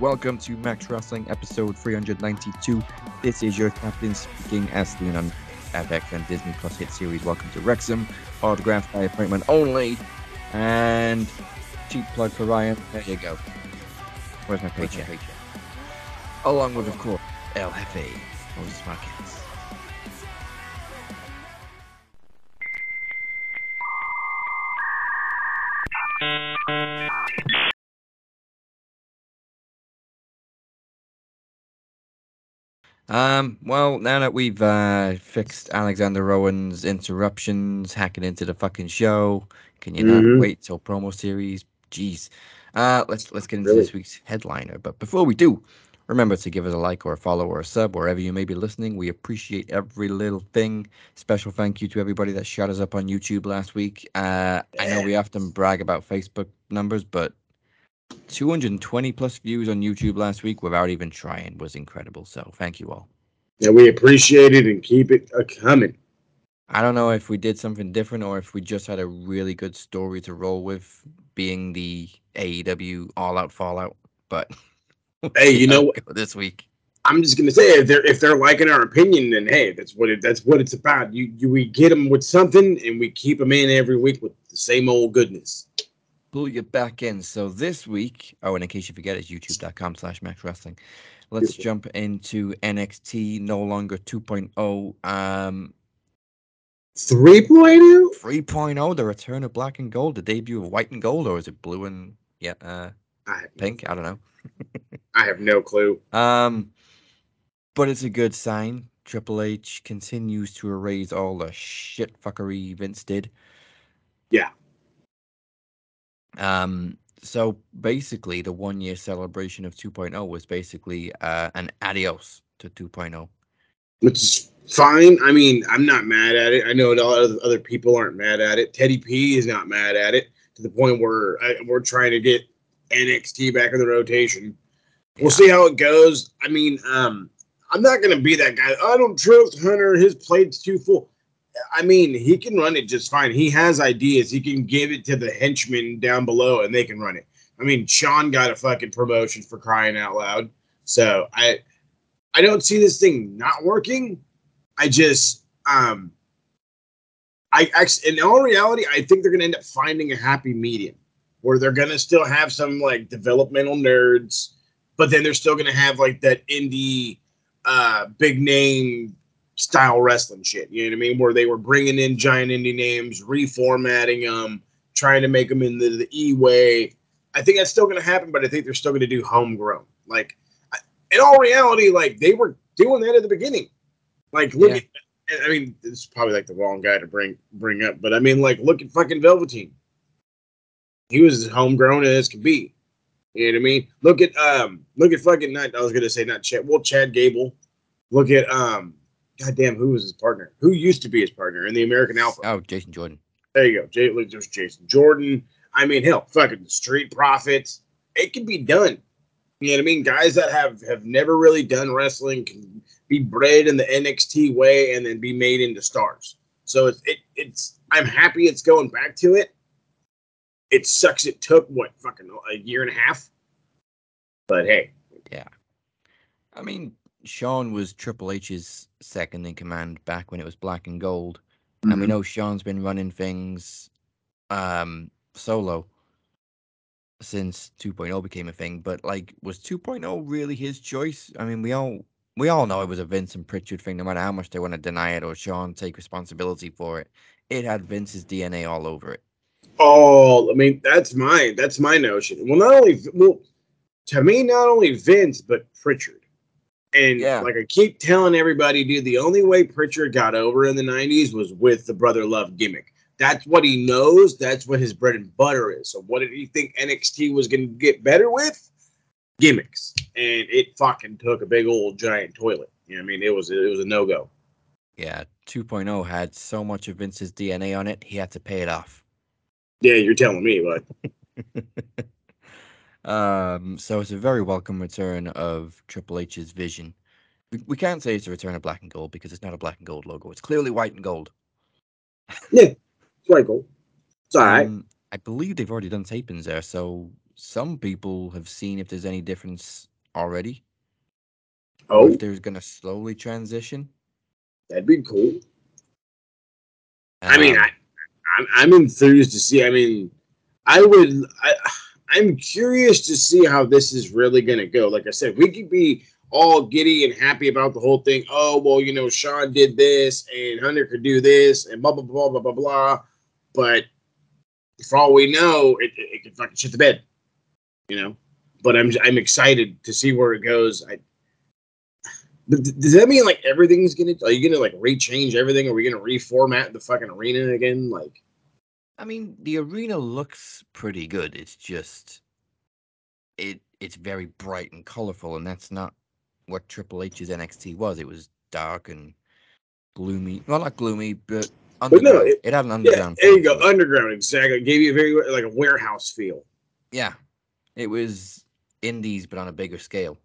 know what that means. Welcome to Max Wrestling episode 392. This is your captain speaking as seen on FX and Disney Plus hit series. Welcome to Wrexham. Autographed by appointment only. And cheap plug for Ryan. There you go. Where's my paycheck? Along with, of course, Jefe, Moses Marquez. Um, well, now that we've uh, fixed Alexander Rowan's interruptions, hacking into the fucking show, can you Mhm. not wait till promo series? Jeez. Uh, let's let's get into Really? this week's headliner. But before we do, remember to give us a like or a follow or a sub wherever you may be listening. We appreciate every little thing. Special thank you to everybody that shot us up on YouTube last week. Uh, I know we often brag about Facebook numbers, but 220 plus views on YouTube last week without even trying was incredible. So thank you all. Yeah, we appreciate it and keep it a coming. I don't know if we did something different or if we just had a really good story to roll with, being the AEW All Out Fallout. But Hey, you know? This week, I'm just gonna say if they're if they're liking our opinion, then hey, that's what it that's what it's about. You, you we get them with something, and we keep them in every week with the same old goodness. Pull you back in. So this week, oh, and in case you forget, it's youtube.com slash max wrestling. Let's Beautiful. jump into NXT no longer 2.0. Um, 3.0. 3.0, the return of black and gold, the debut of white and gold, or is it blue and yeah, uh, I, pink? I don't know. I have no clue. Um, but it's a good sign. Triple H continues to erase all the shit fuckery Vince did. Yeah. Um. So basically, the one year celebration of 2.0 was basically uh, an adios to 2.0. Which is fine. I mean, I'm not mad at it. I know a lot of other people aren't mad at it. Teddy P is not mad at it to the point where I, we're trying to get NXT back in the rotation. We'll Yeah. see how it goes. I mean, um, I'm not gonna be that guy. I don't trust Hunter. His plate's too full. I mean, he can run it just fine. He has ideas. He can give it to the henchmen down below, and they can run it. I mean, Sean got a fucking promotion for crying out loud. So I, I don't see this thing not working. I just, um, I actually, in all reality, I think they're gonna end up finding a happy medium where they're gonna still have some like developmental nerds, but then they're still gonna have like that indie, uh, big name style wrestling shit. You know what I mean? Where they were bringing in giant indie names, reformatting them, trying to make them in the, E way. I think that's still gonna happen, but I think they're still gonna do homegrown. Like, in all reality, like they were doing that at the beginning. Like, look Yeah. at, I mean, this is probably like the wrong guy to bring bring up, but I mean, like, look at fucking Velveteen. He was as homegrown as could be. You know what I mean? Look at um, look at fucking not. I was gonna say not Chad. Well, Chad Gable. Look at um, goddamn, who was his partner? Who used to be his partner in the American Alpha? Oh, Jason Jordan. There you go. Jay, there's Jason Jordan. I mean, hell, fucking Street Profits. It can be done. You know what I mean? Guys that have have never really done wrestling can be bred in the NXT way and then be made into stars. So it's it, it's. I'm happy it's going back to it. It sucks. It took what fucking a year and a half. But hey, yeah. I mean, Sean was Triple H's second in command back when it was black and gold. And we know Sean's been running things um solo since 2.0 became a thing, but like was 2.0 really his choice? I mean, we all we all know it was a Vince and Prichard thing, no matter how much they want to deny it or Sean take responsibility for it. It had Vince's DNA all over it. Oh, I mean, that's my that's my notion. Well, not only well, to me, not only Vince but Prichard. And Yeah. like I keep telling everybody, dude, the only way Prichard got over in the '90s was with the brother love gimmick. That's what he knows. That's what his bread and butter is. So, what did he think NXT was going to get better with? Gimmicks, and it fucking took a big old giant toilet. You know, what I mean, it was it was a no go. Yeah, 2.0 had so much of Vince's DNA on it, he had to pay it off. Yeah, you're telling me, but Um, so it's a very welcome return of Triple H's vision. We, we can't say it's a return of black and gold because it's not a black and gold logo. It's clearly white and gold. Yeah, it's quite cool. It's all right. Um, I believe they've already done tapings there, so some people have seen if there's any difference already. Oh, if there's gonna slowly transition. that'd be cool. I mean, Um, I, I'm, I'm enthused to see. I mean, I would. I, I'm curious to see how this is really going to go. Like I said, we could be all giddy and happy about the whole thing. Oh well, you know, Sean did this, and Hunter could do this, and blah blah blah blah blah blah. But for all we know, it, it, it could fucking shit the bed. You know. But I'm I'm excited to see where it goes. I. But does that mean like everything's gonna? Are you gonna like rechange everything? Are we gonna reformat the fucking arena again? Like, I mean, the arena looks pretty good. It's just it it's very bright and colorful, and that's not what Triple H's NXT was. It was dark and gloomy. Well, not gloomy, but no, underground. it- it, had an yeah, underground. there you go, underground. Exactly, It gave you a very like a warehouse feel. Yeah, it was indies, but on a bigger scale.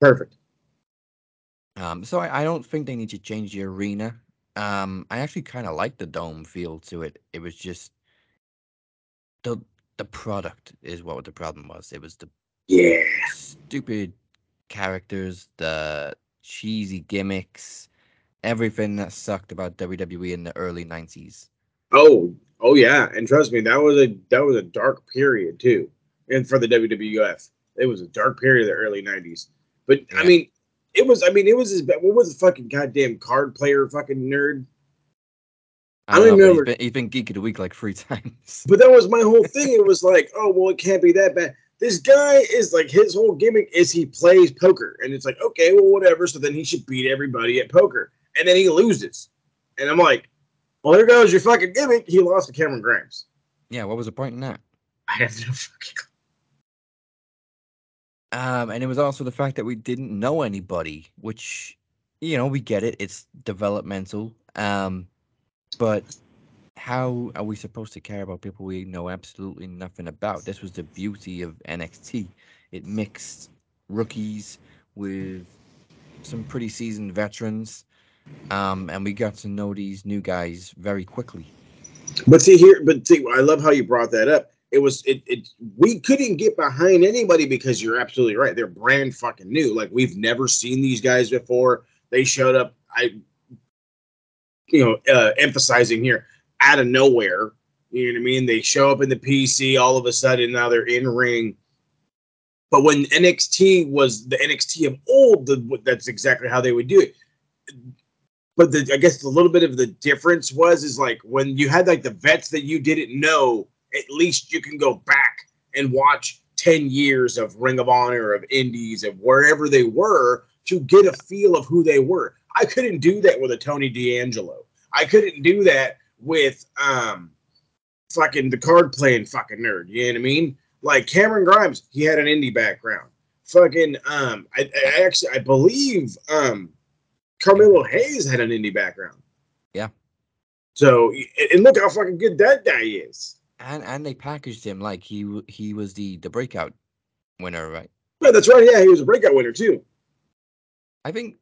Perfect. Um, so I, I don't think they need to change the arena. Um, I actually kind of like the dome feel to it. It was just the the product is what the problem was. It was the Yeah. stupid characters, the cheesy gimmicks, everything that sucked about WWE in the early '90s. Oh, oh yeah, and trust me, that was a that was a dark period too, and for the WWF, it was a dark period of the early '90s. But I mean, it was. I mean, it was his. What was the fucking goddamn card player fucking nerd? I don't don't know, remember- He's been, he's been geek of the week like three times. But that was my whole thing. It was like, oh well, it can't be that bad. This guy is like his whole gimmick is he plays poker, and it's like, okay, well, whatever. So then he should beat everybody at poker, and then he loses, and I'm like, well, there goes your fucking gimmick. He lost to Cameron Grimes. yeah, what was the point in that? I have no fucking. clue. Um, and it was also the fact that we didn't know anybody, which, you know, we get it. It's developmental. Um, but how are we supposed to care about people we know absolutely nothing about? This was the beauty of NXT. It mixed rookies with some pretty seasoned veterans. Um, and we got to know these new guys very quickly. But see here, but see, I love how you brought that up. It was it it we couldn't get behind anybody because you're absolutely right. They're brand fucking new. Like we've never seen these guys before. They showed up. I, you know, uh, emphasizing here out of nowhere. You know what I mean? They show up in the PC all of a sudden. Now they're in ring. But when NXT was the NXT of old, the, that's exactly how they would do it but the I guess the little bit of the difference was is like when you had like the vets that you didn't know, at least you can go back and watch 10 years of Ring of Honor, of Indies, of wherever they were to get a feel of who they were. I couldn't do that with a Tony D'Angelo. I couldn't do that with um fucking the card playing fucking nerd. You know what I mean? Like Cameron Grimes, he had an indie background. Fucking um I, I actually I believe um Carmelo Hayes had an indie background. Yeah. So and look how fucking good that guy is. And and they packaged him like he he was the the breakout winner, right? Yeah, that's right. Yeah, he was a breakout winner too. I think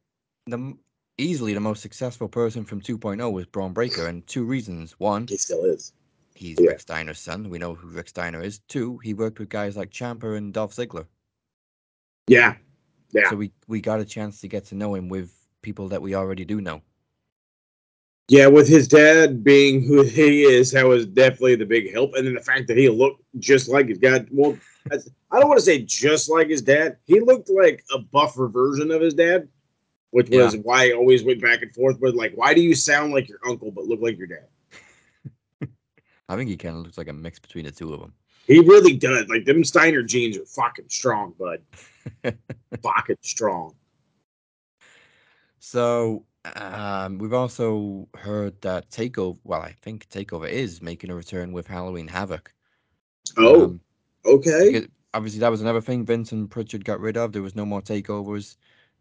the easily the most successful person from 2.0 was Bron Breakker, and two reasons. One, He still is. he's Yeah. Rick Steiner's son. We know who Rick Steiner is. Two, he worked with guys like Ciampa and Dolph Ziggler. Yeah. Yeah. So we, we got a chance to get to know him with people that we already do know. Yeah, with his dad being who he is, that was definitely the big help. And then the fact that he looked just like his dad. Well, I don't want to say just like his dad. He looked like a buffer version of his dad, which was why I always went back and forth with like, why do you sound like your uncle but look like your dad? I think he kind of looks like a mix between the two of them. He really does. Like them Steiner genes are fucking strong, bud. fucking strong. So um, we've also heard that Takeover. Well, I think Takeover is making a return with Halloween Havoc. Oh, Um, okay. obviously that was another thing Vince and Prichard got rid of. There was no more takeovers.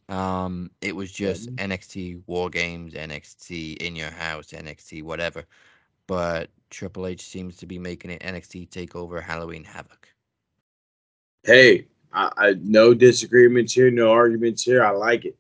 Um, it was just NXT War Games, NXT In Your House, NXT whatever. But Triple H seems to be making it NXT Takeover Halloween Havoc. Hey, I, I no disagreements here, no arguments here. I like it.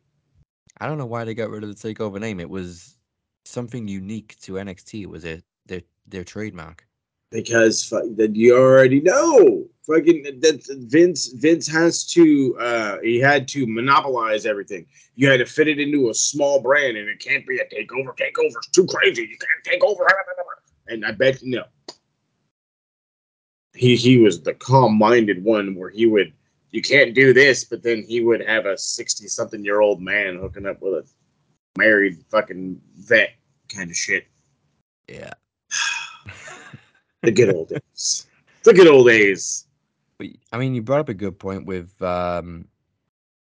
I don't know why they got rid of the takeover name. It was something unique to NXT. It was their their their trademark. because that you already know fucking that Vince Vince has to uh he had to monopolize everything. You had to fit it into a small brand and it can't be a takeover. Takeover's too crazy. You can't take over. And I bet you know. He he was the calm-minded one where he would you can't do this, but then he would have a 60 something year old man hooking up with a married fucking vet kind of shit. Yeah. The good old days. The good old days. But, I mean, you brought up a good point with um,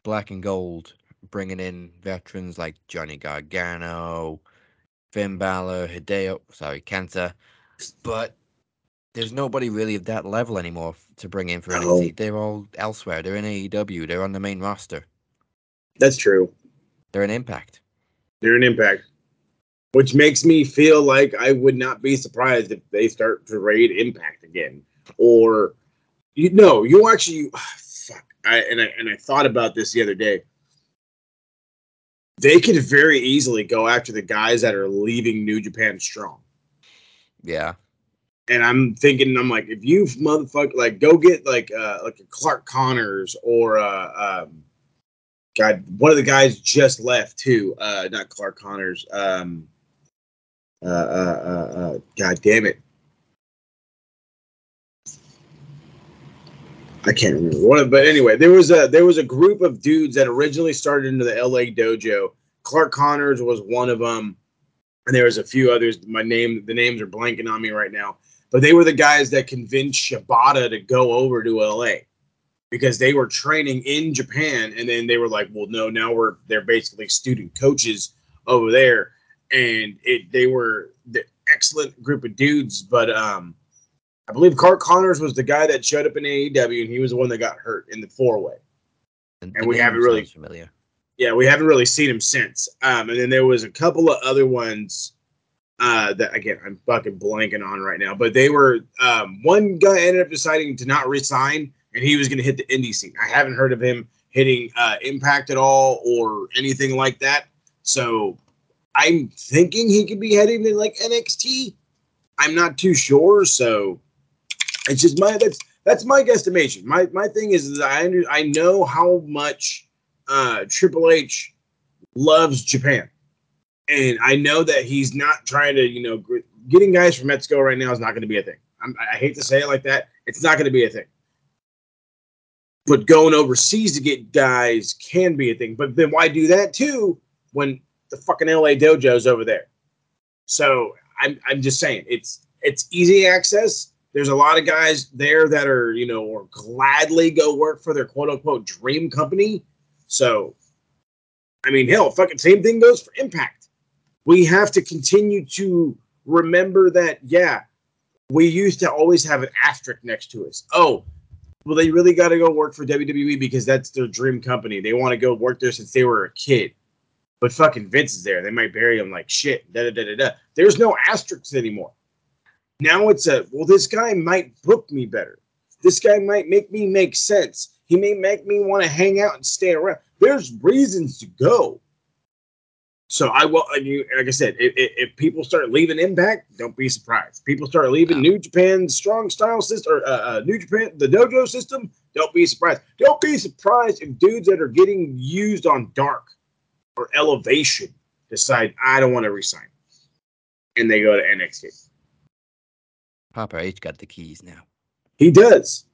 Black and Gold bringing in veterans like Johnny Gargano, Finn Balor, Hideo, sorry, Kenta, but there's nobody really of that level anymore to bring in for No. NXT. They're all elsewhere. They're in AEW. They're on the main roster. That's true. They're an Impact. They're an impact, which makes me feel like I would not be surprised if they start to raid Impact again, or you know, you actually fuck. I and I and I thought about this the other day. They could very easily go after the guys that are leaving New Japan strong. Yeah. And I'm thinking, I'm like, if you motherfucker, like, go get like, uh, like a Clark Connors or, uh, um, God, one of the guys just left too. Uh, not Clark Connors. Um, uh, uh, uh, uh, God damn it. I can't remember one, but anyway, there was a there was a group of dudes that originally started into the LA dojo. Clark Connors was one of them, and there was a few others. My name, the names are blanking on me right now, but they were the guys that convinced Shibata to go over to LA because they were training in Japan, and then they were like, "Well, no, now we're they're basically student coaches over there," and it they were the excellent group of dudes, but um. I believe Clark Connors was the guy that showed up in AEW, and he was the one that got hurt in the four way. And, And we haven't really- familiar. Yeah, we haven't really seen him since. Um, and then there was a couple of other ones uh, that again I'm fucking blanking on right now. But they were um, one guy ended up deciding to not resign, and he was going to hit the indie scene. I haven't heard of him hitting uh, Impact at all or anything like that. So I'm thinking he could be heading to like NXT. I'm not too sure. So it's just my that's that's my guesstimation. My my thing is, I under, I know how much uh, Triple H loves Japan, and I know that he's not trying to, you know, getting guys from Mexico right now is not going to be a thing. I'm, I hate to say it like that. It's not going to be a thing. But going overseas to get guys can be a thing. But then why do that too when the fucking LA dojo's over there? So I'm I'm just saying it's it's easy access. There's a lot of guys there that are, you know, or gladly go work for their quote unquote dream company. So, I mean, hell, fucking same thing goes for Impact. We have to continue to remember that, yeah, we used to always have an asterisk next to us. Oh, well, they really got to go work for WWE because that's their dream company. They want to go work there since they were a kid. But fucking Vince is there. They might bury him like shit. Da da da da da. There's no asterisks anymore. Now it's a well, this guy might book me better. This guy might make me make sense. He may make me want to hang out and stay around. There's reasons to go. So I will, I mean, like I said, if, if, if people start leaving Impact, don't be surprised. People start leaving New Japan Strong Style system or uh, uh, New Japan the Dojo system. Don't be surprised. Don't be surprised if dudes that are getting used on Dark or Elevation decide I don't want to resign, and they go to NXT. Papa H got the keys now. He does.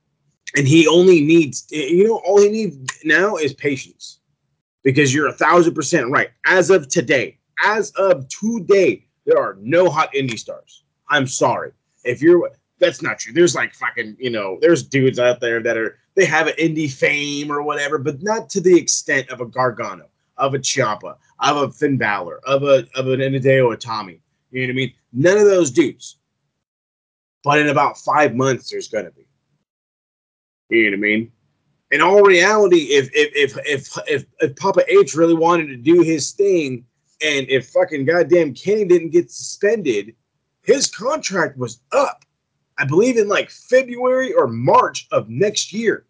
And he only needs, you know, all he needs now is patience because you're a thousand percent right. As of today, as of today, there are no hot indie stars. I'm sorry. If you're, that's not true. There's like fucking, you know, there's dudes out there that are, they have an indie fame or whatever, but not to the extent of a Gargano, of a Ciampa, of a Finn Balor, of a, of an Hideo Itami. You know what I mean? None of those dudes. But in about five months, there's to be. You know what I mean? In all reality, if if if if if, Papa H really wanted to do his thing, and if fucking goddamn Kenny didn't get suspended, his contract was up. I believe in like February or March of next year.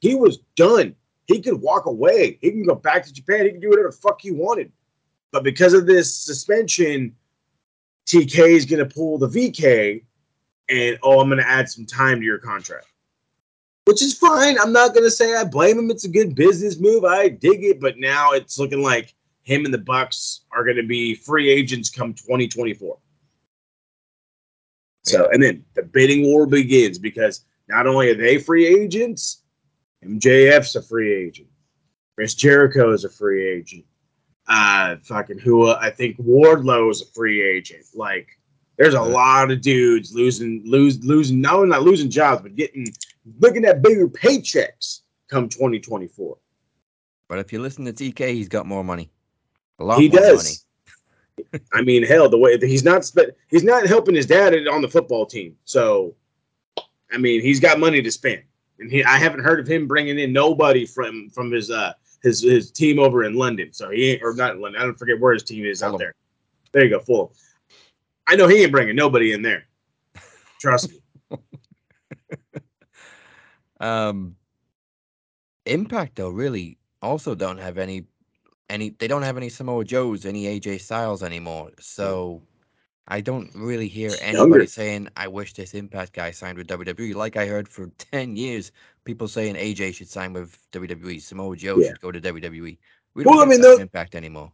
He was done. He could walk away. He can go back to Japan. He can do whatever the fuck he wanted. But because of this suspension, TK is going to pull the VK and, oh, I'm going to add some time to your contract. Which is fine. I'm not going to say I blame him. It's a good business move. I dig it. But now it's looking like him and the Bucks are going to be free agents come 2024. So, and then the bidding war begins because not only are they free agents, MJF's a free agent. Chris Jericho is a free agent. Uh, fucking who? I think Wardlow is a free agent. Like, there's a lot of dudes losing, lose, losing. No, not losing jobs, but getting looking at bigger paychecks come 2024. But if you listen to TK, he's got more money. A lot He does. money. I mean, hell, the way he's not spe- he's not helping his dad on the football team. So, I mean, he's got money to spend, and he I haven't heard of him bringing in nobody from from his uh his his team over in London. So he ain't or not in London. I don't forget where his team is out there. There you go, Fulham. I know he ain't bringing nobody in there. Trust me. Um, Impact though really also don't have any any they don't have any Samoa Joes, any AJ Styles anymore. So I don't really hear anybody saying I wish this Impact guy signed with WWE. Like I heard for ten years, people saying AJ should sign with WWE, Samoa Joe Yeah. should go to WWE. We Well, I don't mean, have tho- Impact anymore.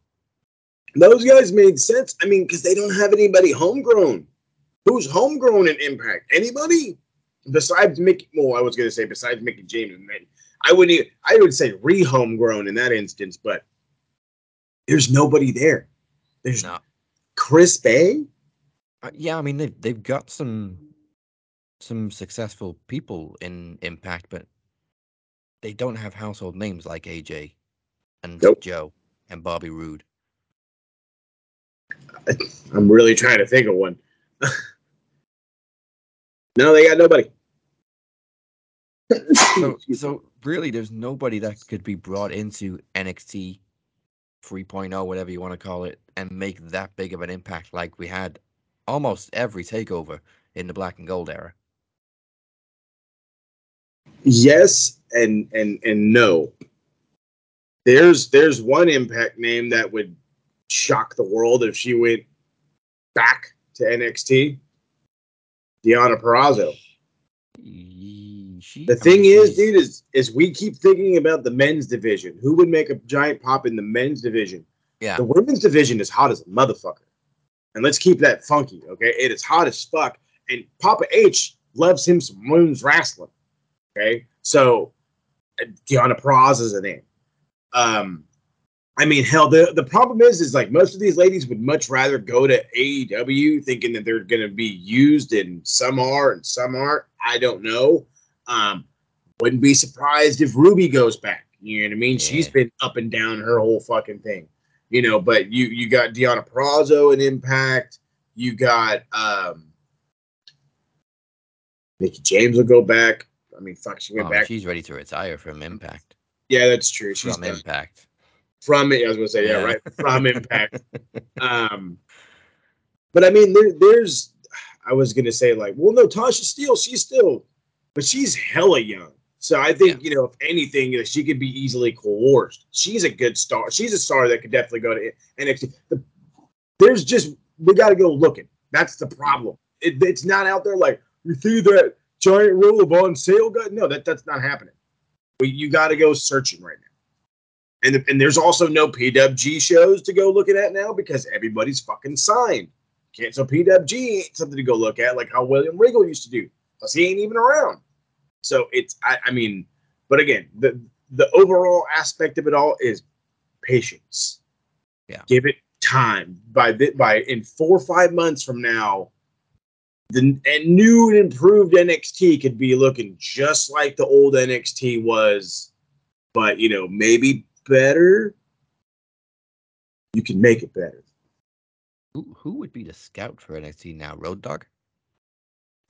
Those guys made sense. I mean, because they don't have anybody homegrown. Who's homegrown in Impact? Anybody besides Mickie? Well, I was going to say besides Mickie James, and then I wouldn't. Even, I would say re-homegrown in that instance, but there's nobody there. There's not Chris Bey. Uh, yeah, I mean they've they've got some some successful people in Impact, but they don't have household names like AJ and Nope. Joe and Bobby Roode. I'm really trying to think of one. no, they got nobody. So so really, there's nobody that could be brought into NXT 3.0, oh, whatever you want to call it, and make that big of an impact like we had almost every takeover in the Black and Gold era. yes and and and no there's there's one impact name that would shock the world if she went back to nxt Deonna Purrazzo. She, The I thing mean, is, dude, is is we keep thinking about the men's division. Who would make a giant pop in the men's division? yeah, The women's division is hot as a motherfucker. And let's keep that funky, okay? It is hot as fuck. And Papa H loves him some women's wrestling. Okay. So uh, Deonna Praz is a name. Um, I mean, hell, the, the problem is, is like most of these ladies would much rather go to AEW thinking that they're going to be used and some are and some aren't. I don't know. Um, wouldn't be surprised if Ruby goes back. You know what I mean? She's been up and down her whole fucking thing. You know, but you you got Deonna Purrazzo in Impact. You got um Mickie James will go back. I mean, fuck, she went oh, back. she's ready to retire from Impact. Yeah, that's true. She's From done. Impact. From it. I was gonna say, yeah, Yeah. right. From Impact. um, but I mean, there, there's. I was gonna say like, well, no, Tasha Steelz, she's still, but she's hella young. So I think you know, if anything, she could be easily coerced. She's a good star. She's a star that could definitely go to NXT. The, there's just we got to go looking. That's the problem. It, it's not out there like you see that giant roll of on sale gun. No, that that's not happening. But you got to go searching right now. And, and there's also no PWG shows to go looking at now because everybody's fucking signed. Can't so PWG ain't something to go look at like how William Regal used to do. Plus he ain't even around. So it's I, I mean, but again, the the overall aspect of it all is patience. Yeah. Give it time. By the, by in four or five months from now, the and new and improved NXT could be looking just like the old NXT was, but you know, maybe better. You can make it better. Who, who would be the scout for NXT now? Road Dog?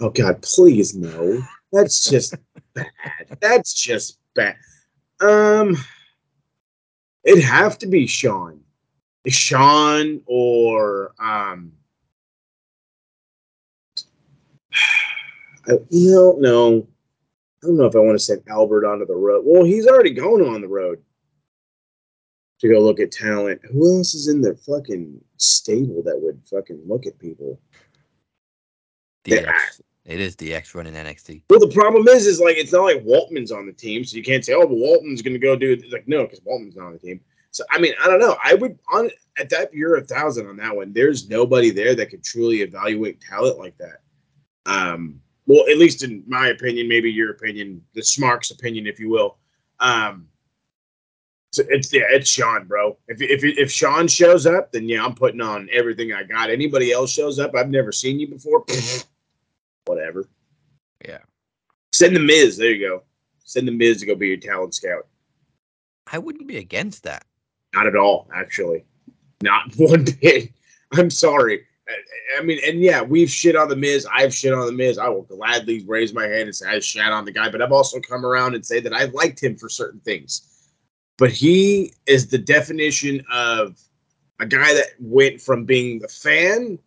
Oh God, please no. That's just bad. That's just bad. Um, it'd have to be Sean, Sean or um. I, no, no. I don't know if I want to send Albert onto the road. Well, he's already going on the road to go look at talent. Who else is in the fucking stable that would fucking look at people? DX. Yeah. It is DX running NXT. Well, the problem is, is like it's not like Waltman's on the team, so you can't say, "Oh, but Waltman's going to go do it." It's like, no, because Waltman's not on the team. So, I mean, I don't know. I would on at that you're a thousand on that one. There's nobody there that could truly evaluate talent like that. Um, well, at least in my opinion, maybe your opinion, the Smark's opinion, if you will. Um, so it's yeah, it's Sean, bro. If if if Sean shows up, then yeah, I'm putting on everything I got. Anybody else shows up, I've never seen you before. Whatever. Yeah. Send the Miz. There you go. Send the Miz to go be your talent scout. I wouldn't be against that. Not at all, actually. Not one bit. I'm sorry. I- I mean, and yeah, we've shit on the Miz. I've shit on the Miz. I will gladly raise my hand and say I shat on the guy, but I've also come around and say that I liked him for certain things. But he is the definition of a guy that went from being the fan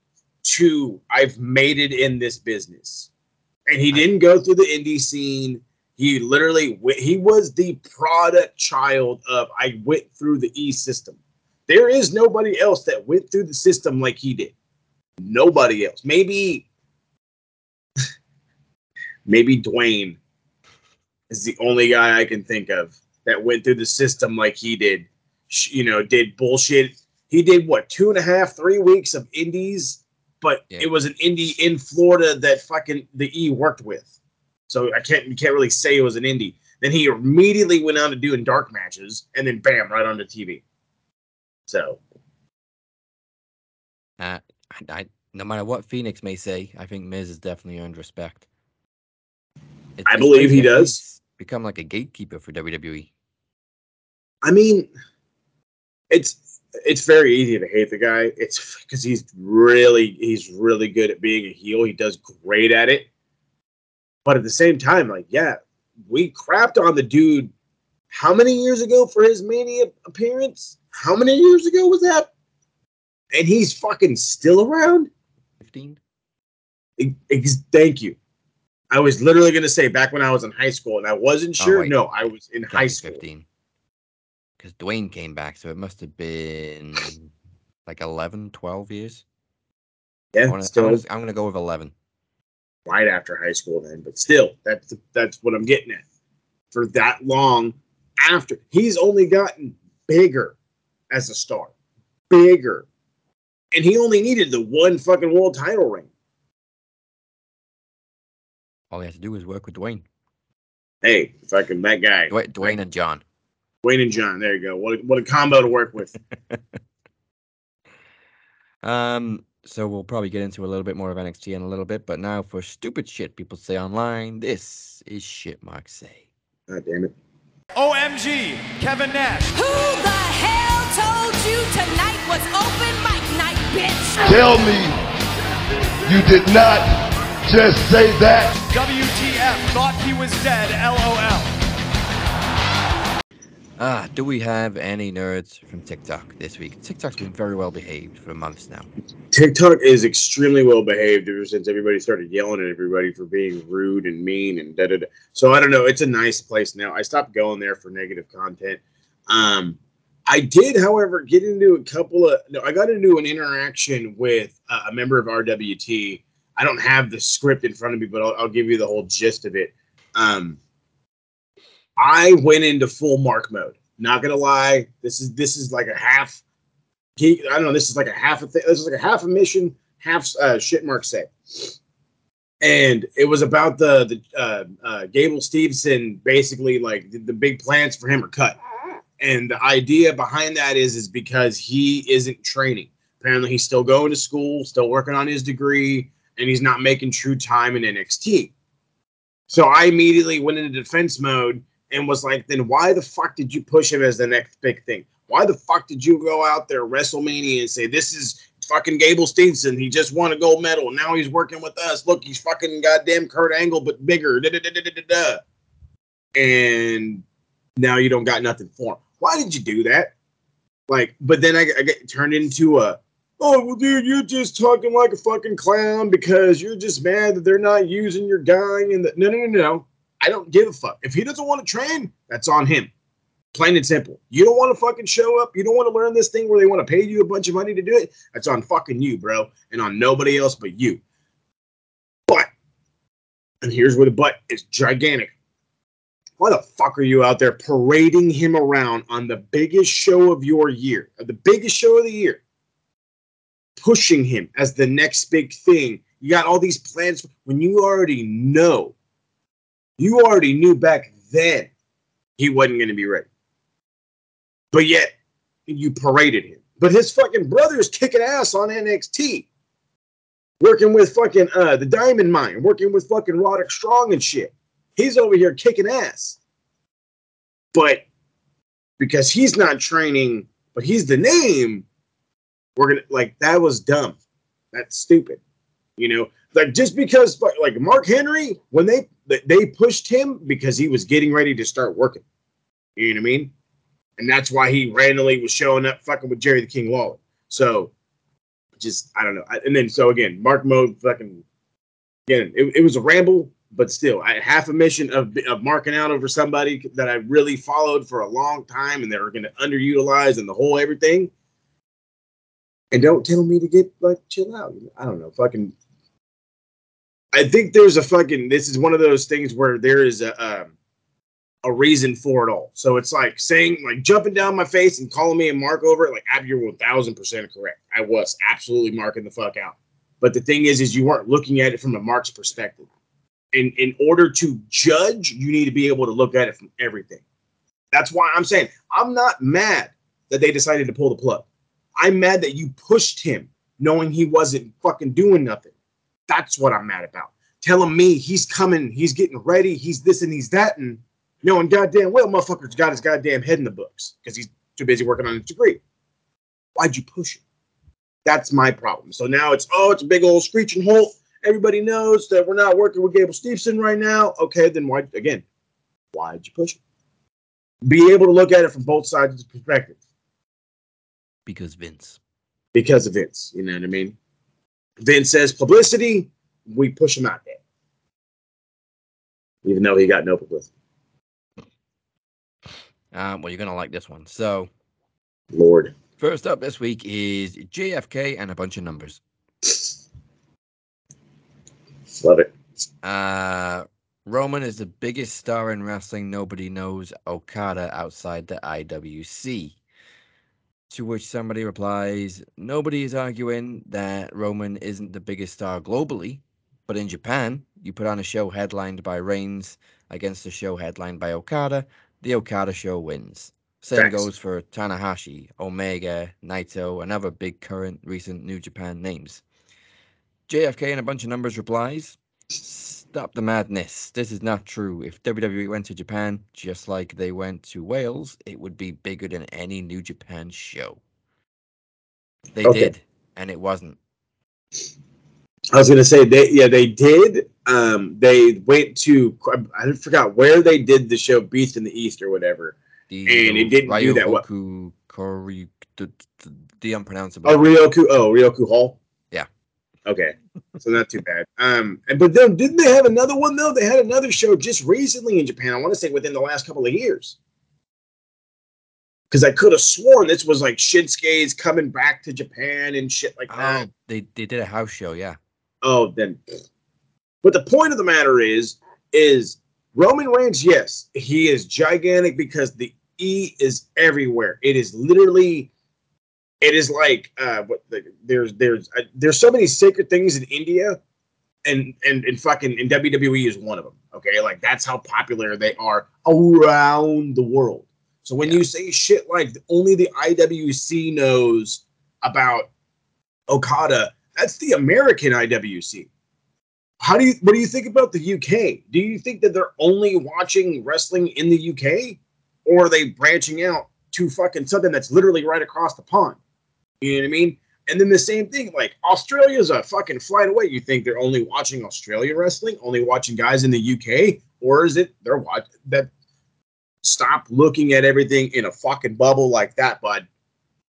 to I've made it in this business. And he didn't go through the indie scene. He literally wi- he was the product child of I went through the E system. There is nobody else that went through the system like he did. Nobody else. Maybe maybe Dwayne is the only guy I can think of that went through the system like he did. You know, did bullshit. He did what two and a half, three weeks of indies, but Yeah. it was an indie in Florida that fucking the E worked with. So I can't you can't really say it was an indie. Then he immediately went on to doing dark matches, and then bam, right onto TV. So Uh, I, I, no matter what Phoenix may say, I think Miz has definitely earned respect. It's- I believe he does. Become like a gatekeeper for. WWE. I mean, it's it's very easy to hate the guy. It's because he's really he's really good at being a heel. He does great at it. But at the same time, like, yeah, we crapped on the dude how many years ago for his Mania appearance? How many years ago was that? And he's fucking still around? Fifteen. Ex- ex- Thank you. I was literally going to say back when I was in high school, and I wasn't Oh, sure. wait. no, I was in high school. Fifteen. Because Dwayne came back, so it must have been like 11, 12 years. Yeah, wanna, still wanna, I'm going to go with 11. right after high school then but still that's that's what i'm getting at for that long after he's only gotten bigger as a star bigger and he only needed the one fucking world title ring All he has to do is work with Dwayne. hey fucking that guy Dwayne, Dwayne and John. Wayne and john there you go what a, what a combo to work with Um, so we'll probably get into a little bit more of NXT in a little bit, but now for stupid shit people say online, this is shit Mark say. god damn it OMG, Kevin Nash. Who the hell told you tonight was open mic night, bitch? Tell me you did not just say that. WTF thought he was dead, LOL. Ah, do we have any nerds from TikTok this week? TikTok's been very well behaved for months now. tiktok is extremely well behaved ever since everybody started yelling at everybody for being rude and mean and da da da so i don't know it's a nice place now i stopped going there for negative content um I did, however, get into a couple of. No, I got into an interaction with uh, a member of RWT. I don't have the script in front of me, but I'll, I'll give you the whole gist of it. Um, I went into full mark mode. Not gonna lie, this is this is like a half. I don't know. This is like a half a thing. This is like a half a mission, half uh, shit mark say. And it was about the the uh, uh, Gable Steveson basically like the, the big plans for him are cut and the idea behind that is is because he isn't training apparently he's still going to school still working on his degree and he's not making true time in nxt so i immediately went into defense mode and was like then why the fuck did you push him as the next big thing why the fuck did you go out there wrestlemania and say this is fucking gable steveson he just won a gold medal now he's working with us look he's fucking goddamn kurt angle but bigger da, da, da, da, da, da, and now you don't got nothing for him. Why did you do that? Like, but then I, I get turned into a, oh, well, dude, you're just talking like a fucking clown because you're just mad that they're not using your guy. And the, no, no, no, no. I don't give a fuck. If he doesn't want to train, that's on him. Plain and simple. You don't want to fucking show up. You don't want to learn this thing where they want to pay you a bunch of money to do it. That's on fucking you, bro, and on nobody else but you. But, and here's where the but is gigantic. Why the fuck are you out there parading him around on the biggest show of your year, uh, the biggest show of the year, pushing him as the next big thing? You got all these plans when you already know, you already knew back then he wasn't going to be ready. But yet, you paraded him. But his fucking brother is kicking ass on NXT, working with fucking uh, the Diamond Mine, working with fucking Roderick Strong and shit. He's over here kicking ass. But because he's not training, but he's the name, we're gonna like that was dumb. That's stupid. You know, like just because like Mark Henry, when they they pushed him because he was getting ready to start working. You know what I mean? And that's why he randomly was showing up fucking with Jerry the King Lawler. So just I don't know. And then so again, Mark Mode fucking again, it, it was a ramble but still, I half a mission of, of marking out over somebody that I really followed for a long time and they were going to underutilize and the whole everything. And don't tell me to get like chill out. I don't know. Fucking. I think there's a fucking. This is one of those things where there is a um, a reason for it all. So it's like saying like jumping down my face and calling me a mark over it. Like you're one thousand percent correct. I was absolutely marking the fuck out. But the thing is, is you weren't looking at it from a mark's perspective in in order to judge, you need to be able to look at it from everything. That's why I'm saying I'm not mad that they decided to pull the plug. I'm mad that you pushed him knowing he wasn't fucking doing nothing. That's what I'm mad about. Telling me he's coming, he's getting ready, he's this and he's that, and you know, and goddamn well motherfucker's got his goddamn head in the books because he's too busy working on his degree. Why'd you push him? That's my problem. So now it's oh, it's a big old screeching halt everybody knows that we're not working with Gable Steveson right now. Okay, then why again? Why'd you push it? Be able to look at it from both sides of the perspective. Because Vince. Because of Vince, you know what I mean? Vince says publicity, we push him out there. Even though he got no publicity. Um, well, you're gonna like this one. So, Lord. First up this week is JFK and a bunch of numbers. Love it. Uh, Roman is the biggest star in wrestling. Nobody knows Okada outside the IWC. To which somebody replies, Nobody is arguing that Roman isn't the biggest star globally, but in Japan, you put on a show headlined by Reigns against a show headlined by Okada, the Okada show wins. Same Thanks. goes for Tanahashi, Omega, Naito, and other big current recent New Japan names. JFK and a bunch of numbers replies, Stop the madness. This is not true. If WWE went to Japan just like they went to Wales, it would be bigger than any New Japan show. They okay. did, and it wasn't. I was gonna say they yeah they did. Um, they went to I forgot where they did the show Beast in the East or whatever, the, and it didn't Ryoku, do that well. Kori, the, the, the unpronounceable. Oh Ryoku oh Ryoku Hall. Okay, so not too bad. Um, and but then didn't they have another one though? They had another show just recently in Japan. I want to say within the last couple of years. Because I could have sworn this was like Shinsuke's coming back to Japan and shit like that. Oh, they they did a house show, yeah. Oh, then. But the point of the matter is, is Roman Reigns? Yes, he is gigantic because the E is everywhere. It is literally it is like uh, what the, there's there's uh, there's so many sacred things in India, and and and fucking and WWE is one of them. Okay, like that's how popular they are around the world. So when yeah. you say shit like only the IWC knows about Okada, that's the American IWC. How do you what do you think about the UK? Do you think that they're only watching wrestling in the UK, or are they branching out to fucking something that's literally right across the pond? You know what I mean? And then the same thing, like Australia's a fucking flight away. You think they're only watching Australia wrestling, only watching guys in the UK, or is it they're watching that? Stop looking at everything in a fucking bubble like that, bud.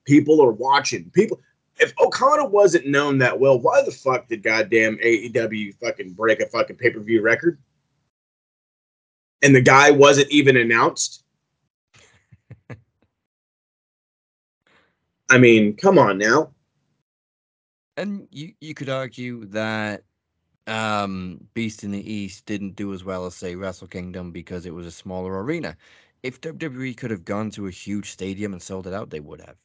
People are watching. People. If Okada wasn't known that well, why the fuck did goddamn AEW fucking break a fucking pay per view record? and the guy wasn't even announced. I mean, come on now. And you you could argue that um, Beast in the East didn't do as well as say Wrestle Kingdom because it was a smaller arena. If WWE could have gone to a huge stadium and sold it out, they would have.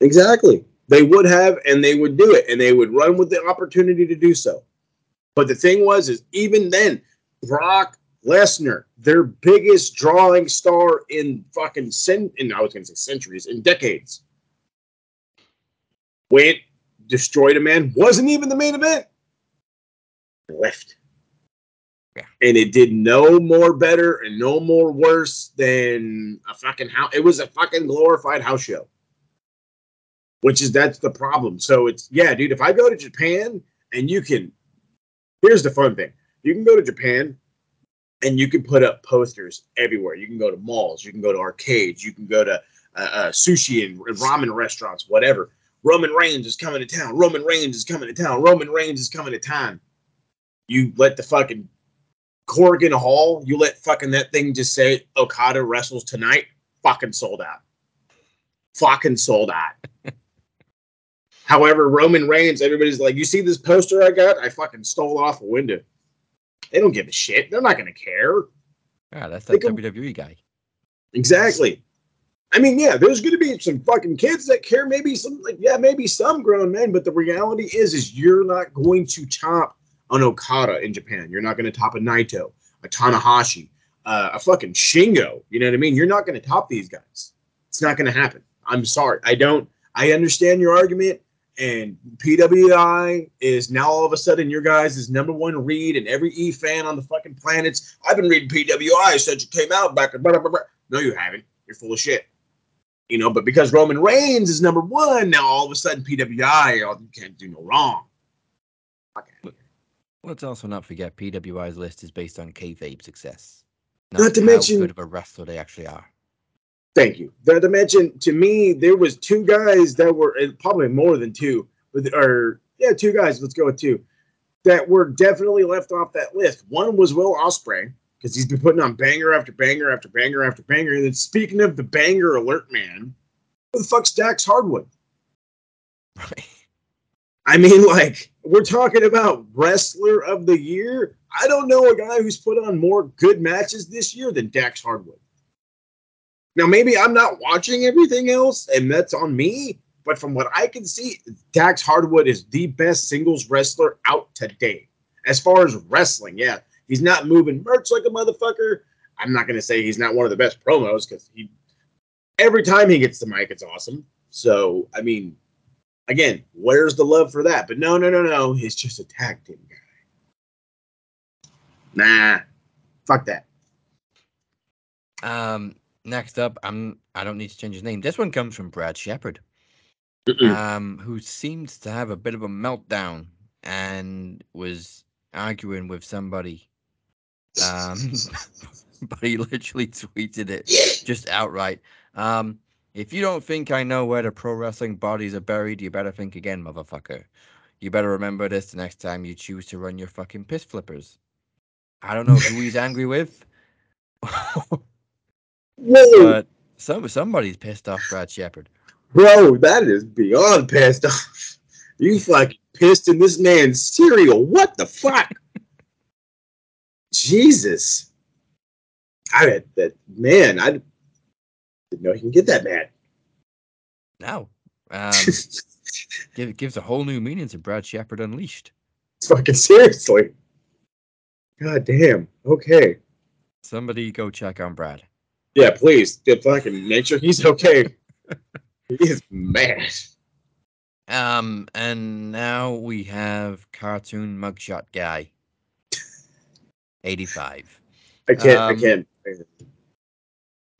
Exactly. They would have, and they would do it, and they would run with the opportunity to do so. But the thing was, is even then, Brock Lesnar, their biggest drawing star in fucking cent, in I was going to say centuries, in decades, went destroyed a man, wasn't even the main event, left. Yeah. And it did no more better and no more worse than a fucking house. It was a fucking glorified house show which is that's the problem. So it's yeah, dude. If I go to Japan and you can, here's the fun thing: you can go to Japan and you can put up posters everywhere. You can go to malls, you can go to arcades, you can go to uh, uh, sushi and ramen restaurants, whatever. Roman Reigns is coming to town. Roman Reigns is coming to town. Roman Reigns is coming to town. You let the fucking Korakuen Hall, you let fucking that thing just say Okada wrestles tonight. Fucking sold out. Fucking sold out. However, Roman Reigns, everybody's like, you see this poster I got? I fucking stole off a window. They don't give a shit. They're not going to care. Yeah, that's They that can- WWE guy. Exactly. I mean, yeah, there's going to be some fucking kids that care. Maybe some, like, yeah, maybe some grown men. But the reality is, is you're not going to top an Okada in Japan. You're not going to top a Naito, a Tanahashi, uh, a fucking Shingo. You know what I mean? You're not going to top these guys. It's not going to happen. I'm sorry. I don't. I understand your argument. And PWI is now all of a sudden your guys' is number one read, and every E fan on the fucking planets. I've been reading PWI since it came out back. blah, blah, blah. No, you haven't. You're full of shit. You know, but because Roman Reigns is number one, now all of a sudden PWI, oh, you can't do no wrong. Here. Let's also not forget PWI's list is based on kayfabe success. Not to how mention- good of a wrestler they actually are. Thank you. Not to mention, to me, there was two guys that were eh, probably more than two, or yeah, two guys. Let's go with two that were definitely left off that list. One was Will Ospreay because he's been putting on banger after banger after banger after banger. And then speaking of the banger alert, man, who the fuck's Dax Harwood? Right. I mean, like, we're talking about wrestler of the year. I don't know a guy who's put on more good matches this year than Dax Harwood. Now, maybe I'm not watching everything else, and that's on me. But from what I can see, Dax Harwood is the best singles wrestler out today. As far as wrestling, yeah, he's not moving merch like a motherfucker. I'm not gonna say he's not one of the best promos because he every time he gets the mic, it's awesome. So I mean, again, where's the love for that? But no, no, no, no. He's just a tag team guy. Nah, fuck that. Um, next up, I'm I don't need to change his name. This one comes from Brad Shepard, um, who seems to have a bit of a meltdown and was arguing with somebody. Um, but he literally tweeted it just outright. Um, if you don't think I know where the pro wrestling bodies are buried, you better think again, motherfucker. You better remember this the next time you choose to run your fucking piss flippers. I don't know who he's angry with, Whoa, but some somebody's pissed off Brad Shepard. bro, that is beyond pissed off. You fucking pissed in this man's cereal. What the fuck? Jesus. I bet that man, I didn't know he can get that mad. Now, um, give, gives a whole new meaning to Brad Shepard Unleashed. fucking seriously. God damn. Okay. Somebody go check on Brad. Yeah, please. Yeah, fucking make sure he's okay. he is mad. Um, and now we have cartoon mugshot guy, eighty-five, I can't. I Um, can't.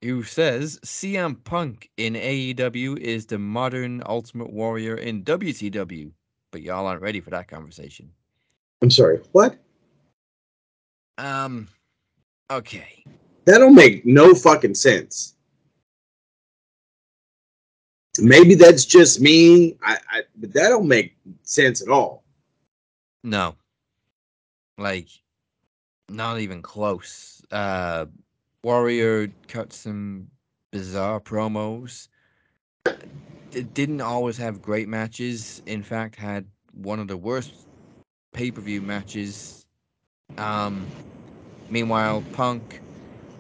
who says CM Punk in AEW is the modern Ultimate Warrior in WCW, but y'all aren't ready for that conversation. I'm sorry. What? Um, okay. That don't make no fucking sense. Maybe that's just me. I, I but that don't make sense at all. No. Like, not even close. Uh, Warrior cut some bizarre promos. Didn't always have great matches. In fact, had one of the worst pay per view matches. Um, meanwhile, Punk,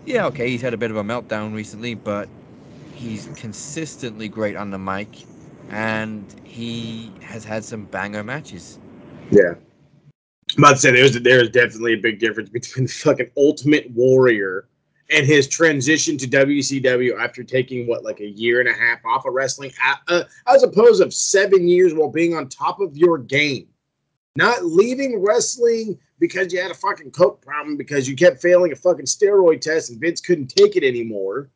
yeah, okay, he's had a bit of a meltdown recently, but he's consistently great on the mic, and he has had some banger matches. Yeah. I'm about to say there's there's definitely a big difference between the fucking Ultimate Warrior and his transition to WCW after taking what like a year and a half off of wrestling, uh, as opposed of seven years while being on top of your game, not leaving wrestling because you had a fucking coke problem because you kept failing a fucking steroid test and Vince couldn't take it anymore.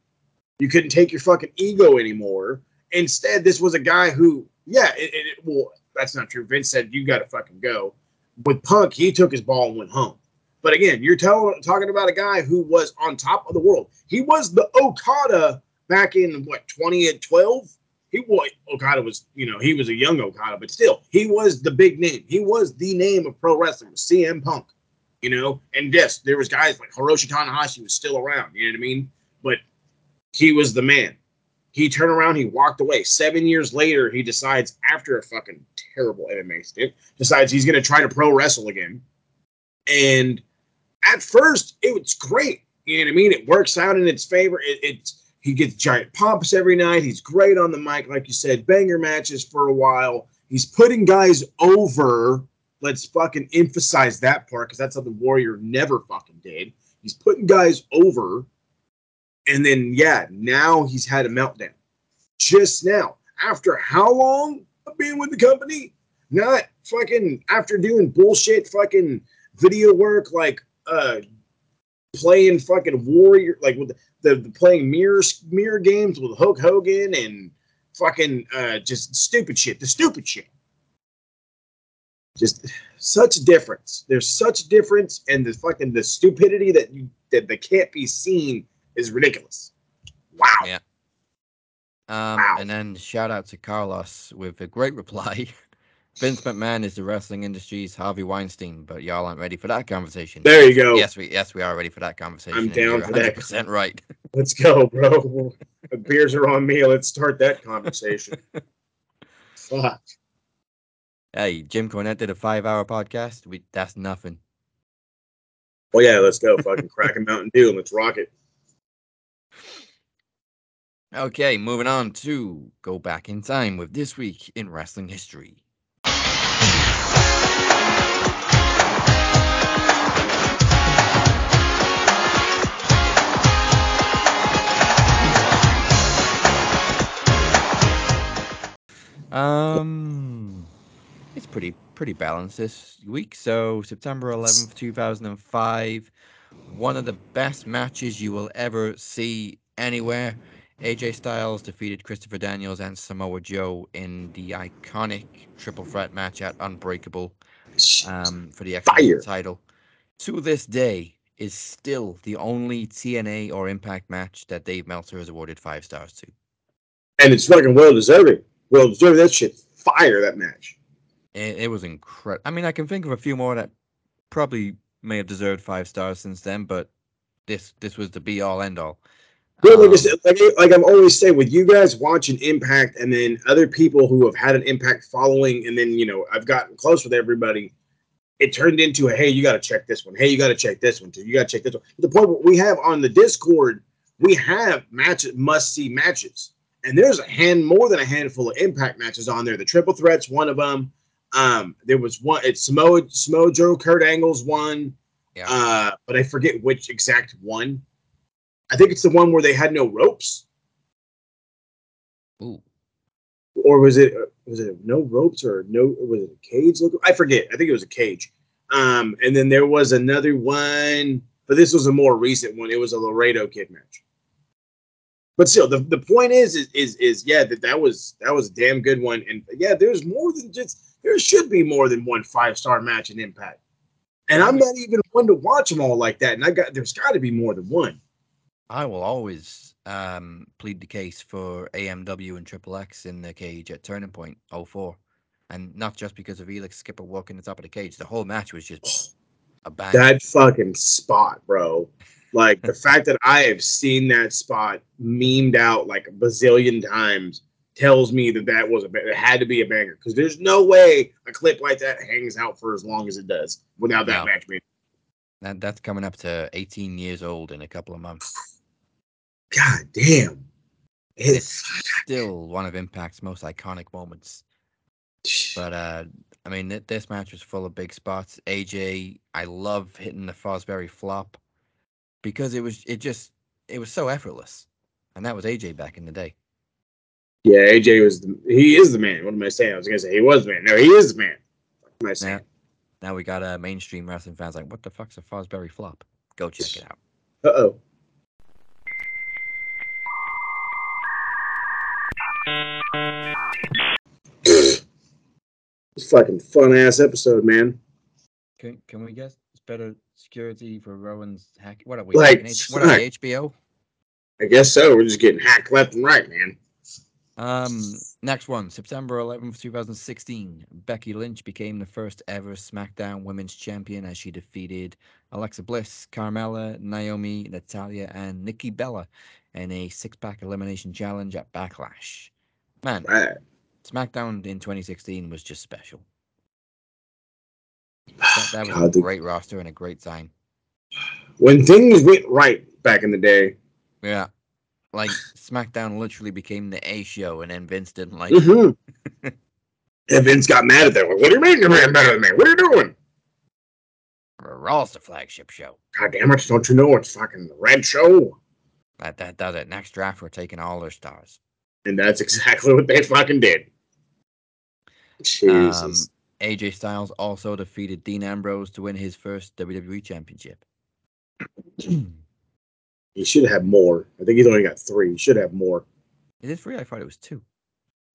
You couldn't take your fucking ego anymore. Instead, this was a guy who, yeah, it, it, well, that's not true. Vince said you got to fucking go. With Punk, he took his ball and went home. But again, you're telling talking about a guy who was on top of the world. He was the Okada back in what 2012. He was Okada was you know he was a young Okada, but still he was the big name. He was the name of pro wrestling. CM Punk, you know. And yes, there was guys like Hiroshi Tanahashi was still around. You know what I mean? But he was the man. He turned around, he walked away. Seven years later, he decides after a fucking terrible MMA stint, decides he's gonna try to pro wrestle again. And at first, it was great. You know what I mean? It works out in its favor. It, it's he gets giant pops every night. He's great on the mic, like you said, banger matches for a while. He's putting guys over. Let's fucking emphasize that part because that's something Warrior never fucking did. He's putting guys over. And then, yeah, now he's had a meltdown. Just now. After how long of being with the company? Not fucking after doing bullshit fucking video work like uh playing fucking warrior like with the, the playing mirror mirror games with Hulk Hogan and fucking uh just stupid shit. The stupid shit. Just such difference. There's such difference, and the fucking the stupidity that you that, that can't be seen is ridiculous. Wow. Yeah. Um, Wow. And then shout out to Carlos with a great reply. Vince McMahon is the wrestling industry's Harvey Weinstein, but y'all aren't ready for that conversation. There you go. Yes, we yes we are ready for that conversation. I'm down for that. 100% right. Let's go, bro. the beers are on me. Let's start that conversation. Fuck. Hey, Jim Cornette did a five-hour podcast. We that's nothing. Well, yeah, let's go. Fucking crack a Mountain Dew and let's rock it. Okay, moving on to go back in time with this week in wrestling history. Um, it's pretty pretty balanced this week. So September eleventh, two thousand and five, one of the best matches you will ever see anywhere. AJ Styles defeated Christopher Daniels and Samoa Joe in the iconic triple threat match at Unbreakable um, for the X title. To this day, is still the only TNA or Impact match that Dave Meltzer has awarded five stars to. And it's fucking well deserving. Well deserving. That shit fire, that match. It, it was incredible. I mean, I can think of a few more that probably may have deserved five stars since then, but this this was the be all end all. Well, like, Um, like, like I've always said, with you guys watching Impact and then other people who have had an Impact following, and then, you know, I've gotten close with everybody, it turned into a, hey, you got to check this one. Hey, you got to check this one too. You got to check this one. The point we have on the Discord, we have matches, must see matches. And there's a hand, more than a handful of Impact matches on there. The Triple Threats, one of them. Um, there was one, it's Samoa, Samoa Joe, Kurt Angle's one. Yeah. Uh, but I forget which exact one. I think it's the one where they had no ropes, Ooh, or was it was it no ropes or no was it a cage? Look, I forget. I think it was a cage. Um, and then there was another one, but this was a more recent one. It was a Laredo Kid match. But still, the, the point is, is is is yeah that that was that was a damn good one, and yeah, there's more than just there should be more than one five star match in Impact, and I'm not even one to watch them all like that, and I got there's got to be more than one. I will always um, plead the case for AMW and Triple X in the cage at Turning Point 04. And not just because of Elix Skipper walking the top of the cage. The whole match was just a bang. that fucking spot, bro. Like the fact that I have seen that spot memed out like a bazillion times tells me that that was a it had to be a banger because there's no way a clip like that hangs out for as long as it does without that No. match being. That that's coming up to 18 years old in a couple of months. God damn. It's It's still one of Impact's most iconic moments. But uh, I mean, th- this match was full of big spots. AJ, I love hitting the Fosbury flop because it was it just it was so effortless, and that was AJ back in the day. Yeah, AJ was the, he is the man. What am I saying? I was gonna say he was the man. No, he is the man. What am I saying? Now we got uh, mainstream wrestling fans like, what the fuck's a Fosbury flop? Go check it out. Uh oh. It's fucking fun ass episode, man. Can can we guess it's better security for Rowan's hack? What are we? Like, H- what are we. HBO? I guess so. We're just getting hacked left and right, man. Um, next one, September 11th, 2016. Becky Lynch became the first ever SmackDown Women's Champion as she defeated Alexa Bliss, Carmella, Naomi, Natalya, and Nikki Bella in a six-pack elimination challenge at Backlash. Man. SmackDown in 2016 was just special. That, that was God, a great roster and a great sign. when things went right back in the day. Yeah. Like SmackDown literally became the A show, and then Vince didn't like it. Mm-hmm. and Vince got mad at that. Like, what do you mean you're better than me? What are you doing? Raw's the flagship show. God damn it! Don't you know it's fucking the red show? That that does it. Next draft, we're taking all their stars. And that's exactly what they fucking did. Jesus. Um, AJ Styles also defeated Dean Ambrose to win his first WWE Championship. Is he should have more. I think he's only got three. He should have more. it three? I thought it was two.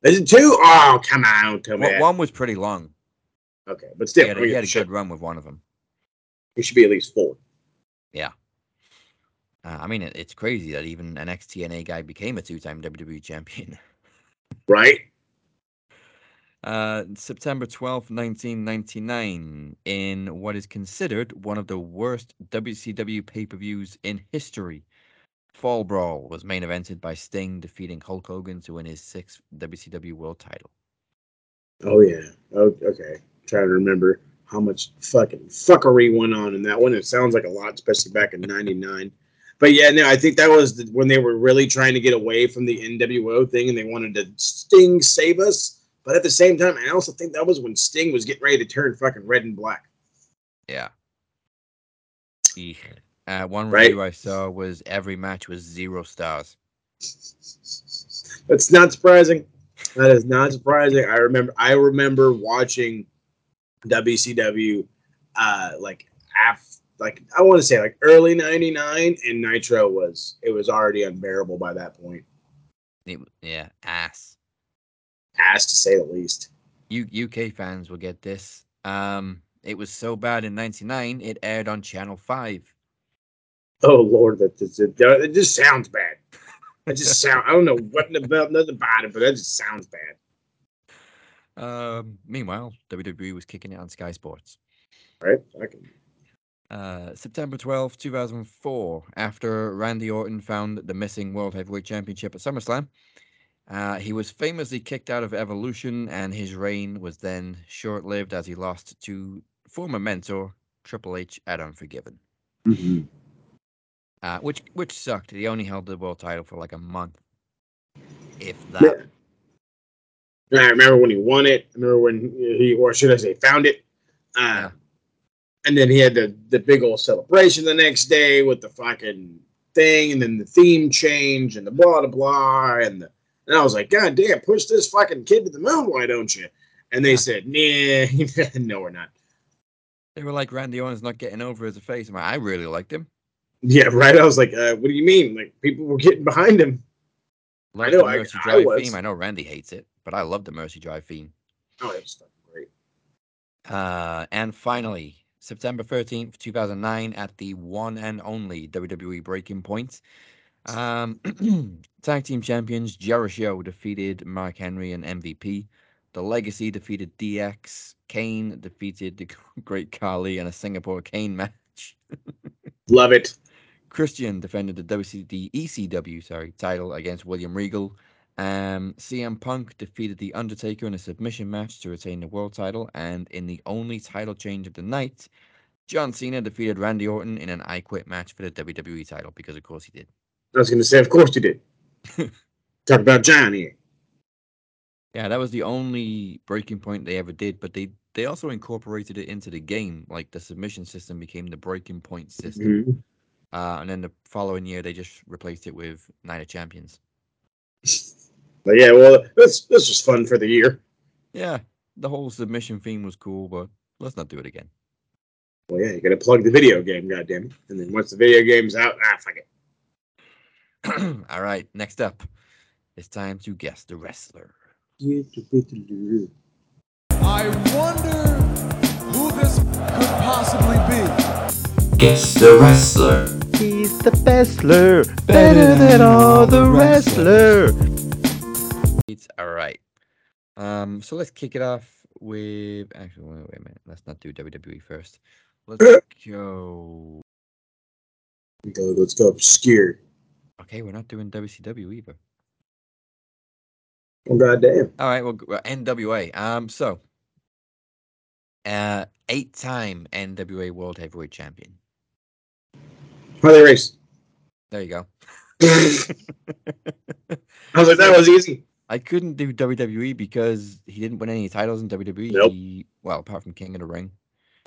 Is it two? Oh, come on. Tell me One, one was pretty long. Okay, but He still, had, I a- he had a good run with one of them. he should be at least four. Uh, I mean, it, it's crazy that even an ex-TNA guy became a two-time WWE champion. Right? Uh, September twelfth, 1999, in what is considered one of the worst WCW pay-per-views in history. Fall Brawl was main evented by Sting defeating Hulk Hogan to win his sixth WCW World Title. Oh yeah. Oh, okay. trying to remember how much fucking fuckery went on in that one. It sounds like a lot, especially back in '99. But yeah, no, I think that was the, when they were really trying to get away from the NWO thing, and they wanted to Sting save us. But at the same time, I also think that was when Sting was getting ready to turn fucking red and black. Yeah. Uh, one Right. review I saw was every match was zero stars. That's not surprising. That is not surprising. I remember I remember watching WCW uh like af like I want to say like early 99 and Nitro was it was already unbearable by that point. It, yeah, ass. Ass to say the least. U- UK fans will get this. Um, it was so bad in '99 it aired on Channel Five. Oh lord, that just, it, it just sounds bad. It just sound I don't know what about nothing about it, but that just sounds bad. Um, meanwhile, WWE was kicking it on Sky Sports. Right? Uh, September twelfth, 2004, after Randy Orton found the missing World Heavyweight Championship at SummerSlam, uh, he was famously kicked out of Evolution, and his reign was then short lived as he lost to former mentor Triple H at Unforgiven, uh, which which sucked. He only held the world title for like a month, if that. I remember when he won it. I remember when he, or should I say, found it. Uh, Yeah. And then he had the, the big old celebration the next day with the fucking thing, and then the theme change, and the blah blah blah, and the, and I was like, God damn, push this fucking kid to the moon, why don't you? And they Yeah. said, Nah, no, we're not. They were like Randy Orton's not getting over as a face. I'm like, I really liked him. Yeah, right. I was like, uh, what do you mean? Like people were getting behind him. I know, the I- Mercy I Drive was. theme. I know Randy hates it, but I love the Mercy Drive theme. Oh, it was fucking great. Uh, and finally, September 13th, 2009, at the one and only WWE Breaking Point, um, tag team champions Jericho defeated Mark Henry and MVP. The Legacy defeated DX. Kane defeated the Great Khali in a Singapore cane match. Love it. Christian defended the WCD ECW sorry title against William Regal. Um, CM Punk defeated the Undertaker in a submission match to retain the world title, and in the only title change of the night, John Cena defeated Randy Orton in an I Quit match for the WWE title because, of course, he did. I was going to say, of course you did. Talk about Johnny. Yeah, that was the only breaking point they ever did, but they they also incorporated it into the game. Like the submission system became the breaking point system, Mhm. Uh, and then the following year they just replaced it with Night of Champions. But yeah, well, this this was fun for the year. Yeah, the whole submission theme was cool, but let's not do it again. Well, yeah, you got to plug the video game, goddamn it. And then once the video game's out, ah, fuck it. All right, next up, it's time to guess the wrestler. I wonder who this could possibly be. Guess the wrestler. He's the bestler, better than all the wrestler. It's all right. Um, so let's kick it off with. Actually, wait, wait a minute. Let's not do WWE first. Let's go. Go, let's go obscure. Okay, we're not doing WCW either. Oh, goddamn. All right, well, well, NWA. Um, so, uh, eight-time NWA World Heavyweight Champion. Harley Race. There you go. I was like, that was easy. I couldn't do WWE because he didn't win any titles in WWE. Nope. He, well, apart from King of the Ring.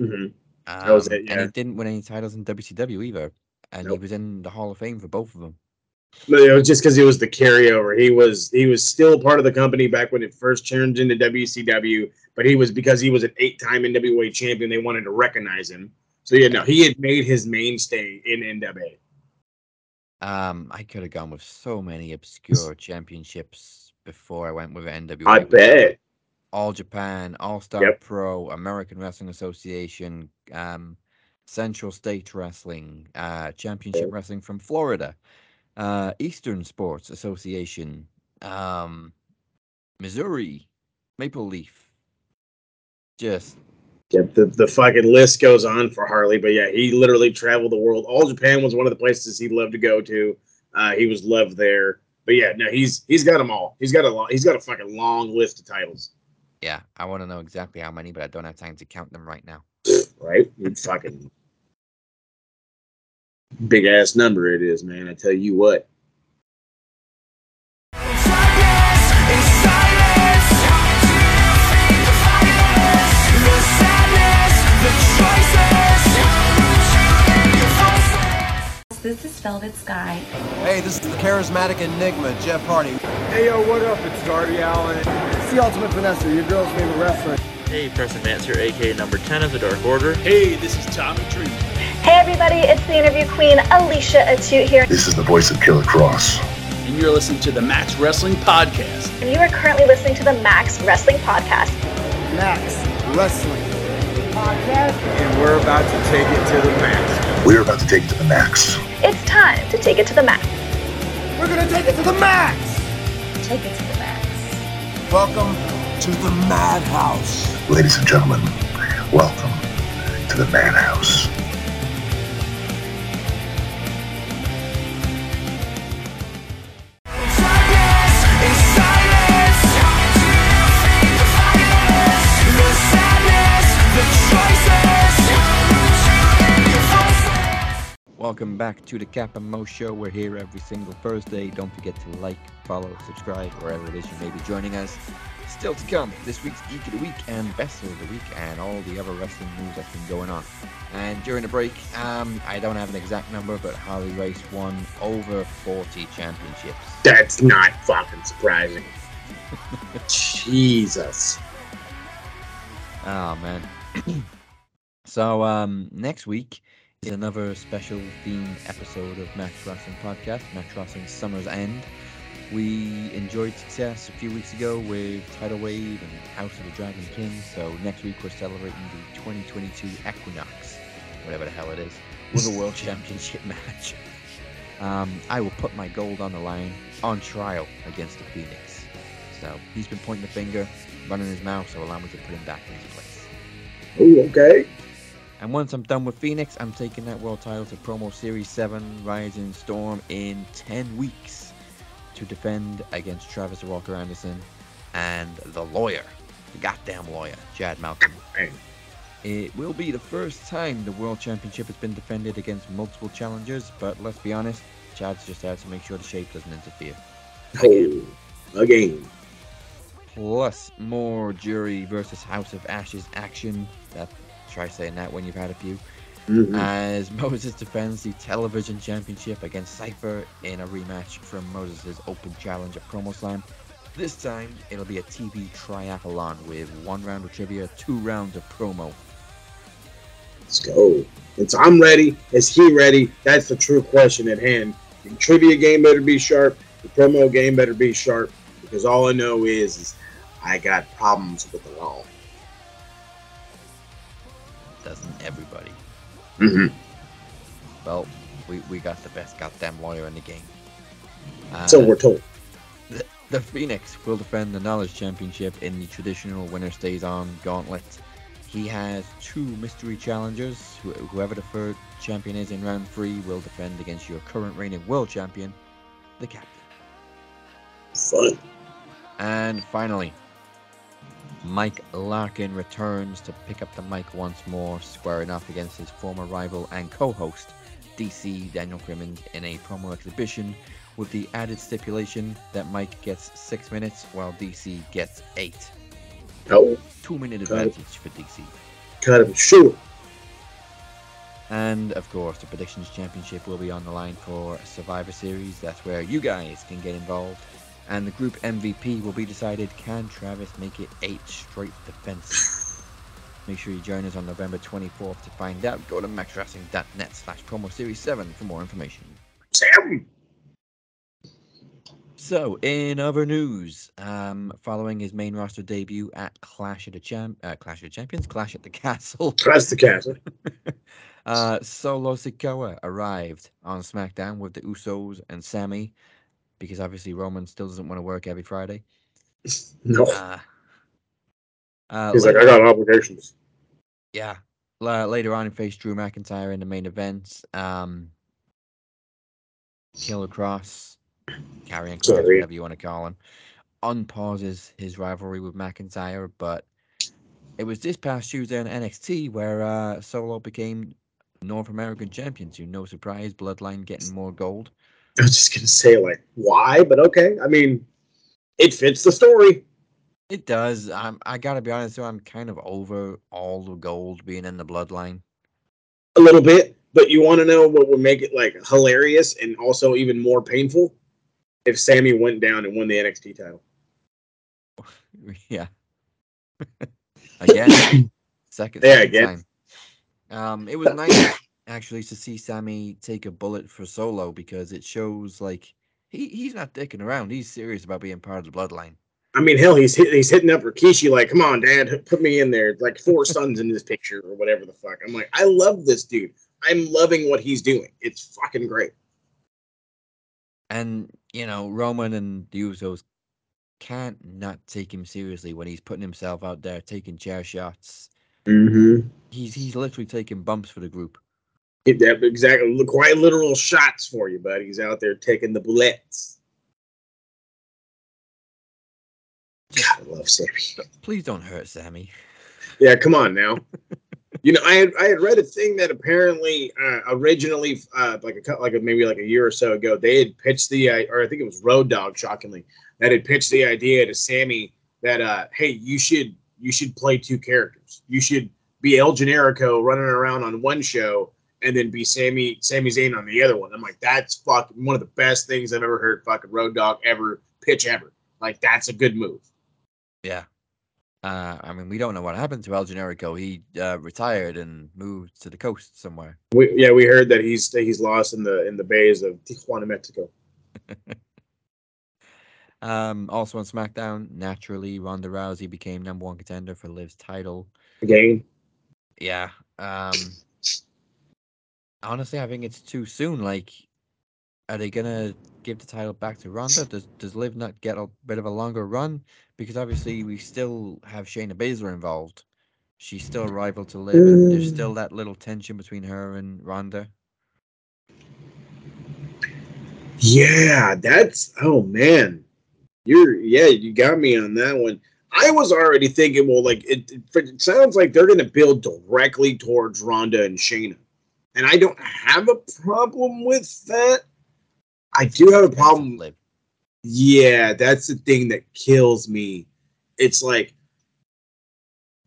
Mhm. Um, was it, And he didn't win any titles in WCW either. And he was in the Hall of Fame for both of them. It was just because it was the carryover. He was he was still part of the company back when it first turned into WCW, but he was because he was an eight-time NWA champion. They wanted to recognize him. So yeah, no, he had made his mainstay in NWA. Um, I could have gone with so many obscure championships before I went with NWA. I bet. All Japan, All Star Yep. Pro, American Wrestling Association, um, Central State Wrestling, uh, Championship. Wrestling from Florida, uh, Eastern Sports Association, um, Missouri, Maple Leaf. Just Yeah, the, the fucking list goes on for Harley, but yeah, he literally traveled the world. All Japan was one of the places he loved to go to. Uh, he was loved there. But yeah, no, he's he's got them all. He's got a long, he's got a fucking long list of titles, yeah, I want to know exactly how many, but I don't have time to count them right now. right? You fucking big ass number it is, man. I tell you what. This is Velvet Sky. Hey, this is the charismatic enigma, Jeff Hardy. Hey yo, what up? It's Darby Allin. It's the Ultimate Vanessa, your girl's favorite wrestler. Hey, Preston Vance here, aka number 10 of the Dark Order. Hey, this is Tommy Tree. Hey everybody, it's the interview queen Alicia Atout here. This is the voice of Killer Kross. And you're listening to the Max Wrestling Podcast. And you are currently listening to the Max Wrestling Podcast. Max Wrestling Podcast. And we're about to take it to the max. We're about to take it to the max. It's time to take it to the max. We're gonna take it to the max! Take it to the max. Welcome to the Madhouse. Ladies and gentlemen, welcome to the Madhouse. Welcome back to the Cap and Mo Show. We're here every single Thursday. Don't forget to like, follow, subscribe, wherever it is you may be joining us. Still to come, this week's Geek of the Week and Best of the Week, and all the other wrestling news that's been going on. And during the break, um, I don't have an exact number, but Harley Race won over 40 championships. That's not fucking surprising. Jesus. Oh man. so um next week is another special themed episode of Max Wrestling Podcast, Max Wrestling Summer's End. We enjoyed success a few weeks ago with Tidal Wave and House of the Dragon King, so next week we're celebrating the 2022 Equinox, whatever the hell it is, with a World Championship match. Um, I will put my gold on the line on trial against the Phoenix. So he's been pointing the finger, running his mouth, so allow me to put him back in his place. Oh, okay. And once I'm done with Phoenix, I'm taking that world title to Promo Series 7 Rising Storm in 10 weeks to defend against Travis Walker Anderson and the lawyer, the goddamn lawyer, Chad Malcolm. It will be the first time the World Championship has been defended against multiple challengers, but let's be honest, Chad's just out to make sure the shape doesn't interfere. Oh, again. Plus, more Jury versus House of Ashes action. That try saying that when you've had a few. Mhm. As Moses defends the television championship against Cypher in a rematch from Moses' open challenge at Promo Slam. This time, it'll be a TV triathlon with one round of trivia, two rounds of promo. Let's go. It's I'm ready. Is he ready? That's the true question at hand. The trivia game better be sharp. The promo game better be sharp. Because all I know is, is I got problems with the law. Doesn't everybody? Mm-hmm. Well, we, we got the best goddamn lawyer in the game. Uh, So we're told. The, the Phoenix will defend the Knowledge Championship in the traditional winner stays on gauntlet. He has two mystery challengers. Wh- Whoever the third champion is in round three will defend against your current reigning world champion, the captain. Fun. And finally, Mike Larkin returns to pick up the mic once more, squaring off against his former rival and co-host, DC Daniel Crimmins, in a promo exhibition with the added stipulation that Mike gets six minutes while DC gets eight. Oh, Two minute Got it. advantage for DC. kind of sure. And of course, the Predictions Championship will be on the line for Survivor Series. That's where you guys can get involved. And the group MVP will be decided can Travis make it eight straight defenses? Make sure you join us on November 24th to find out. Go to maxwrestling.net slash promo series 7 for more information. Sam. So, in other news, um, following his main roster debut at Clash of the Champ, uh, Clash of the Champions, Clash at the Castle, Clash the castle. uh, Solo Sikoa arrived on SmackDown with the Usos and Sami, because obviously Roman still doesn't want to work every Friday. No. Uh, uh, He's like, I got obligations. yeah. La- later on, he faced Drew McIntyre in the main event. Um, Killer Kross, Karrion Kross, whatever you want to call him, unpauses his rivalry with McIntyre. But it was this past Tuesday on NXT where uh, Solo became North American champion. To no surprise, Bloodline getting more gold. I was just gonna say like why, but okay. I mean, it fits the story. It does. I'm, I gotta be honest, though, I'm kind of over all the gold being in the Bloodline. a little bit, but you want to know what would make it like hilarious and also even more painful if Sami went down and won the NXT title. Yeah. again, second. Yeah, again. time. Um, it was nice actually to see Sami take a bullet for Solo because it shows like he, he's not dicking around. He's serious about being part of the bloodline. I mean, hell, he's hit, he's hitting up Rikishi like, "Come on, Dad, put me in there." Like four sons in this picture or whatever the fuck. I'm like, I love this dude. I'm loving what he's doing. It's fucking great. And you know, Roman and the Usos can't not take him seriously when he's putting himself out there taking chair shots. Mm-hmm. He's he's literally taking bumps for the group. That exactly, quite literal shots for you, buddy. He's out there taking the bullets. God, I love Sami. Please don't hurt Sami. Yeah, come on now. you know, I had I had read a thing that apparently uh, originally, uh, like a like a, maybe like a year or so ago, they had pitched the uh, or I think it was Road Dog, shockingly, that had pitched the idea to Sami that uh, hey, you should you should play two characters. You should be El Generico running around on one show and then be Sammy Sami Zayn on the other one. I'm like, that's fucking one of the best things I've ever heard. Fucking Road Dog ever pitch ever. Like that's a good move. Yeah. Uh, I mean, we don't know what happened to El Generico. He uh, retired and moved to the coast somewhere. We, yeah, we heard that he's he's lost in the in the bays of Tijuana, Mexico. Um, also on SmackDown, naturally, Ronda Rousey became number one contender for Liv's title. Again, Yeah. Um, honestly, I think it's too soon. Like, are they gonna give the title back to Ronda? Does Does Liv not get a bit of a longer run? Because obviously we still have Shayna Baszler involved. she's still a rival to Liv, and there's still mm. that little tension between her and Ronda. Yeah, that's oh man, you're yeah, you got me on that one. I was already thinking, well, like it, it, it sounds like they're going to build directly towards Ronda and Shayna, and I don't have a problem with that. I do have a problem. Yeah, that's the thing that kills me. It's like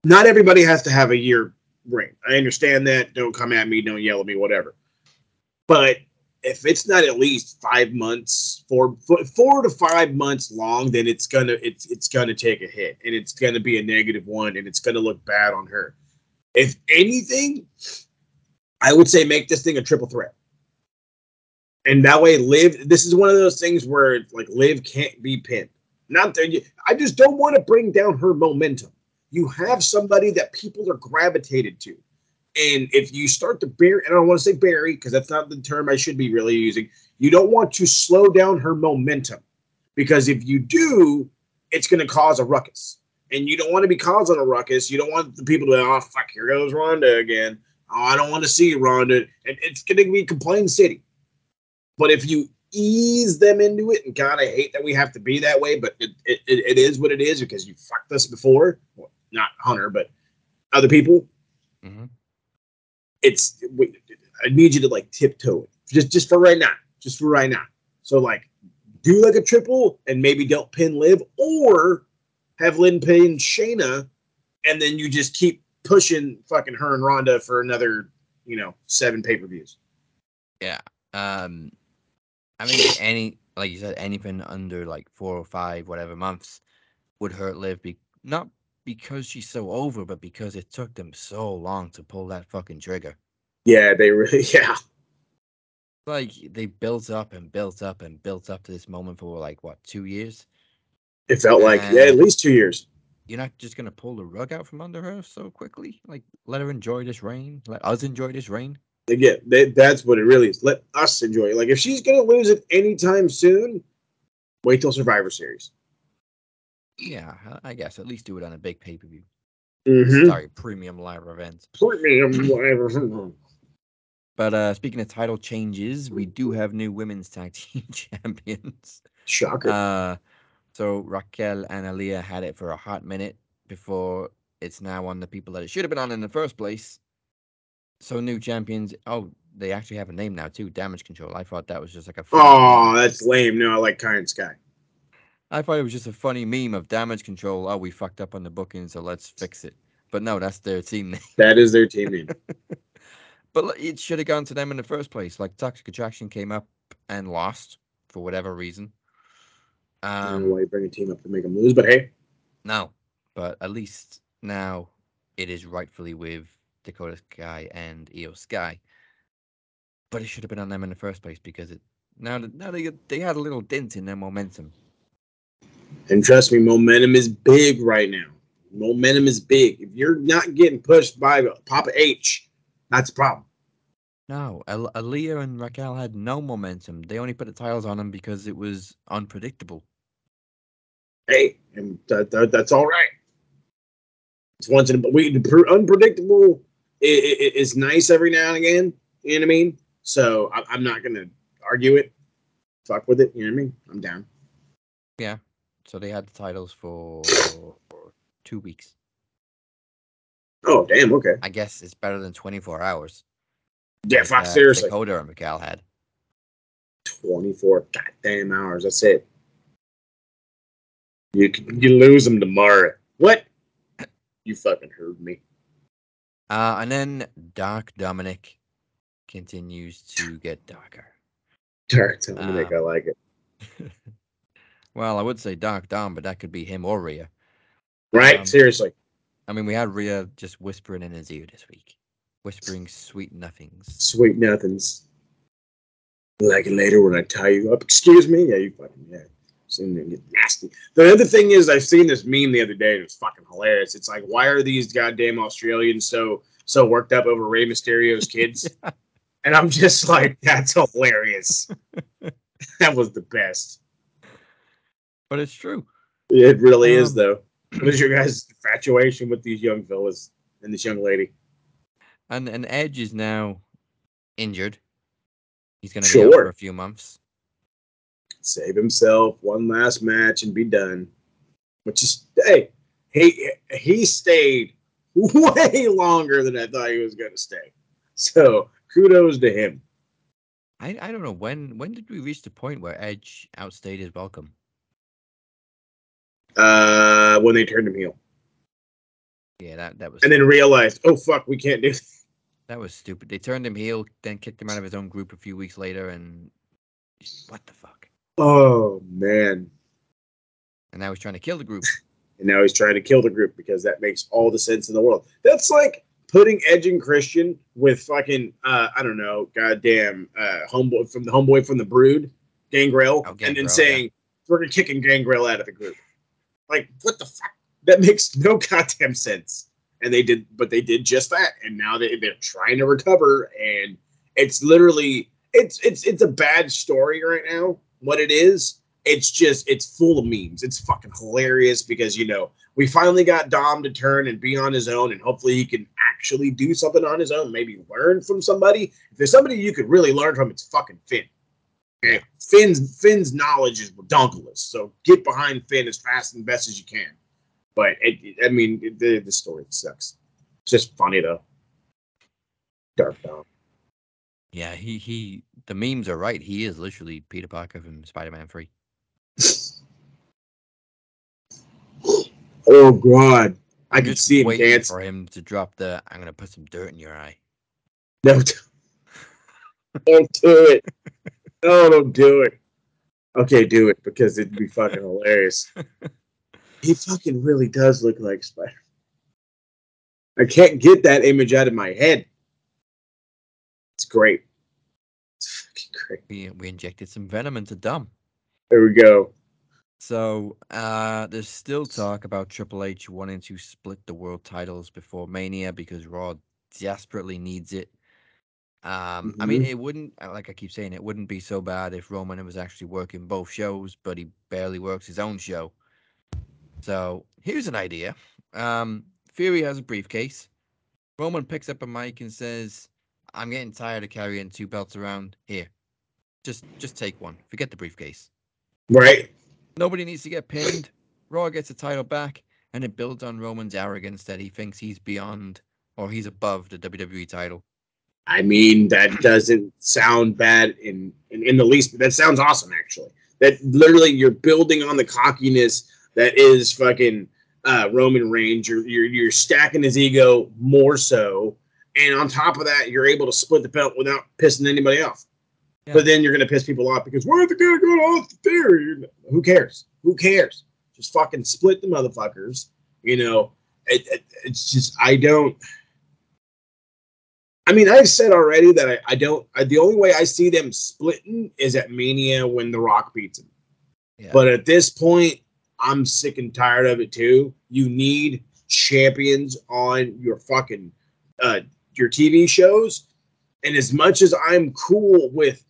not everybody has to have a year ring. I understand that. Don't come at me. Don't yell at me. Whatever. But if it's not at least five months, four four to five months long, then it's gonna it's it's gonna take a hit, and it's gonna be a negative one, and it's gonna look bad on her. If anything, I would say make this thing a triple threat, and that way, Liv. This is one of those things where like Liv can't be pinned. Not that I just don't want to bring down her momentum. You have somebody that people are gravitated to. And if you start to bury, and I don't want to say bury because that's not the term I should be really using, you don't want to slow down her momentum. Because if you do, it's going to cause a ruckus. And you don't want to be causing a ruckus. You don't want the people to, oh, fuck, here goes Ronda again. Oh, I don't want to see Ronda. And it's going to be complaint city. But if you ease them into it, and God, I hate that we have to be that way, but it, it, it is what it is because you fucked us before. Well, not Hunter, but other people. Mm-hmm. It's I need you to like tiptoe it just just for right now, just for right now. So like do like a triple and maybe don't pin Liv or have Lynn pin Shayna, and then you just keep pushing fucking her and Ronda for another you know seven pay per views. Yeah. Um. I mean, any like you said, anything under like four or five whatever months would hurt Liv. Be not because she's so over, but because it took them so long to pull that fucking trigger. Yeah, they really, yeah. Like they built up and built up and built up to this moment for like what two years. It felt like yeah, at least two years. You're not just gonna pull the rug out from under her so quickly. Like let her enjoy this rain. Let us enjoy this rain. Yeah, they, that's what it really is. Let us enjoy it. Like if she's gonna lose it anytime soon, wait till Survivor Series. Yeah, I guess at least do it on a big pay per view. Mm-hmm. Sorry, premium live event. Premium live events. But uh, speaking of title changes, we do have new women's tag team champions. Shocker. Uh, so Raquel and Aliyah had it for a hot minute before it's now on the people that it should have been on in the first place. So new champions. Oh, they actually have a name now too. Damage Control. I thought that was just like a. Oh, that's lame. No, I like Kai Sky. I thought it was just a funny meme of damage control. Oh, we fucked up on the booking, so let's fix it. But no, that's their team name. That is their team name. but it should have gone to them in the first place. Like Toxic Attraction came up and lost for whatever reason. Um, I don't know why you bring a team up to make them lose, but hey. No, but at least now it is rightfully with Dakota Sky and Iyo Sky. But it should have been on them in the first place because it now now they they had a little dent in their momentum. And trust me, momentum is big right now. Momentum is big. If you're not getting pushed by Papa H, that's a problem. No, Al- Aliyah and Raquel had no momentum. They only put the titles on them because it was unpredictable. Hey, and that, that, that's all right. It's once in a we unpredictable is nice every now and again. You know what I mean? So I, I'm not gonna argue it. Fuck with it. You know what I mean? I'm down. Yeah, so they had the titles for, for two weeks. Oh damn! Okay. I guess it's better than 24 hours. Yeah, fuck, uh, seriously. Dakota and Miguel had 24 goddamn hours. That's it. You you lose them tomorrow. What? You fucking heard me. Uh, and then Dark Dominic continues to get darker. Dark Dominic, um, I like it. well, I would say Dark Dom, but that could be him or Rhea. Right? Um, Seriously. I mean, we had Rhea just whispering in his ear this week, whispering sweet nothings. Sweet nothings. Like later when I tie you up. Excuse me? Yeah, you fucking, yeah. Soon to get nasty. The other thing is, I've seen this meme the other day, and it's fucking hilarious. It's like, why are these goddamn Australians so so worked up over Rey Mysterio's kids? and I'm just like, that's hilarious. that was the best. But it's true. It really um, is, though. What is your guys' infatuation with these young fellas? and this young lady. And and Edge is now injured. He's going to be out for a few months. Save himself one last match and be done. Which is hey, he he stayed way longer than I thought he was going to stay. So kudos to him. I I don't know when when did we reach the point where Edge outstayed his welcome? Uh, when they turned him heel, Yeah, that that was and then realized, oh fuck, we can't do. This. That was stupid. They turned him heel, then kicked him out of his own group a few weeks later, and what the fuck? Oh man, And now he's trying to kill the group. and now he's trying to kill the group because that makes all the sense in the world. That's like putting Edge and Christian with fucking uh, I don't know, goddamn uh, homeboy from the homeboy from the Brood, Gangrel, Oh, and then saying we're gonna kicking Gangrel out of the group. Like what the fuck? That makes no goddamn sense. And they did, but they did just that, and now they they're trying to recover, and it's literally it's it's it's a bad story right now. What it is, it's just it's full of memes. It's fucking hilarious because you know we finally got Dom to turn and be on his own, and hopefully he can actually do something on his own. Maybe learn from somebody. If there's somebody you could really learn from, it's fucking Finn. Okay, Finn's Finn's knowledge is redonkulous. So get behind Finn as fast and best as you can. But it, I mean, it, the the story sucks. It's just funny though. Dark Dom. Yeah, he he. The memes are right. He is literally Peter Parker from Spider-Man Three. Oh God, I just see him dance. for him to drop the. I'm gonna put some dirt in your eye. No, don't don't do it. No, don't do it. Okay, do it because it'd be fucking hilarious. He fucking really does look like Spider. I can't get that image out of my head. It's great. It's fucking great. We we injected some venom into Dom. There we go. So uh, there's still talk about Triple H wanting to split the world titles before Mania because Raw desperately needs it. Um, I mean, Mhm. it wouldn't uh, like I keep saying it wouldn't be so bad if Roman was actually working both shows, but he barely works his own show. So here's an idea. Um, Theory has a briefcase. Roman picks up a mic and says, "I'm getting tired of carrying two belts around. Here, just just take one. Forget the briefcase." Right. Nobody needs to get pinned. Raw gets the title back, and it builds on Roman's arrogance that he thinks he's beyond or he's above the WWE title. I mean, that doesn't sound bad in, in in the least. That sounds awesome, actually. That literally you're building on the cockiness that is fucking uh, Roman Reigns. You're, you're you're stacking his ego more so, and on top of that, you're able to split the belt without pissing anybody off. Yeah. But then you're gonna piss people off because why are they gonna go off the theory? Who cares? Who cares? Just fucking split the motherfuckers. You know, it, it, it's just I don't. I mean, I've said already that I, I don't. I, the only way I see them splitting is at Mania when The Rock beats him. Yeah. But at this point, I'm sick and tired of it too. You need champions on your fucking uh, your TV shows, and as much as I'm cool with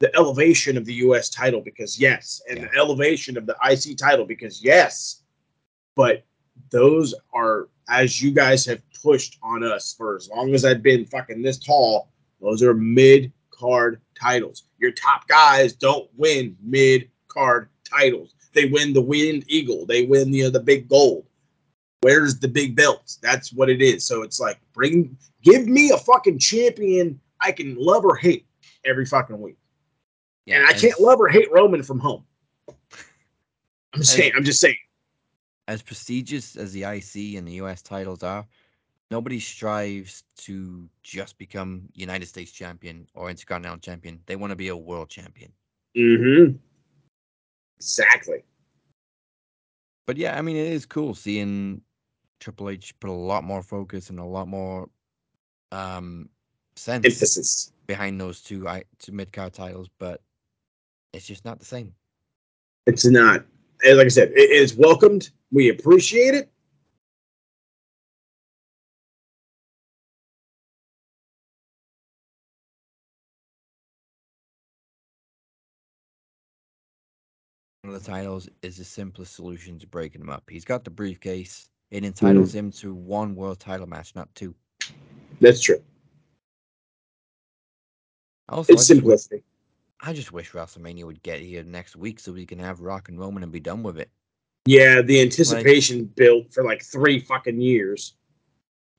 the elevation of the U.S. title, because yes, and Yeah. the elevation of the IC title, because yes, but those are as you guys have pushed on us for as long as I've been fucking this tall. Those are mid card titles. Your top guys don't win mid card titles. They win the Winged Eagle. They win the the big gold. Where's the big belts? That's what it is. So it's like bring give me a fucking champion I can love or hate every fucking week. yeah, and I can't love or hate Roman from home. I'm just saying, I'm just saying. as prestigious as the IC and the US titles are, nobody strives to just become United States champion or Intercontinental champion. They want to be a world champion. Mm-hmm. Exactly. But yeah, I mean, it is cool seeing Triple H put a lot more focus and a lot more um sense Emphasis. behind those two I two mid card titles, but it's just not the same. It's not. Like I said, it is welcomed. We appreciate it. Of the titles is the simplest solution to breaking them up. He's got the briefcase. It mm-hmm. entitles him to one world title match, not two. That's true. Also, It's I wish. I just wish WrestleMania would get here next week so we can have Rock and Roman and be done with it. Yeah, the anticipation built for like three fucking years.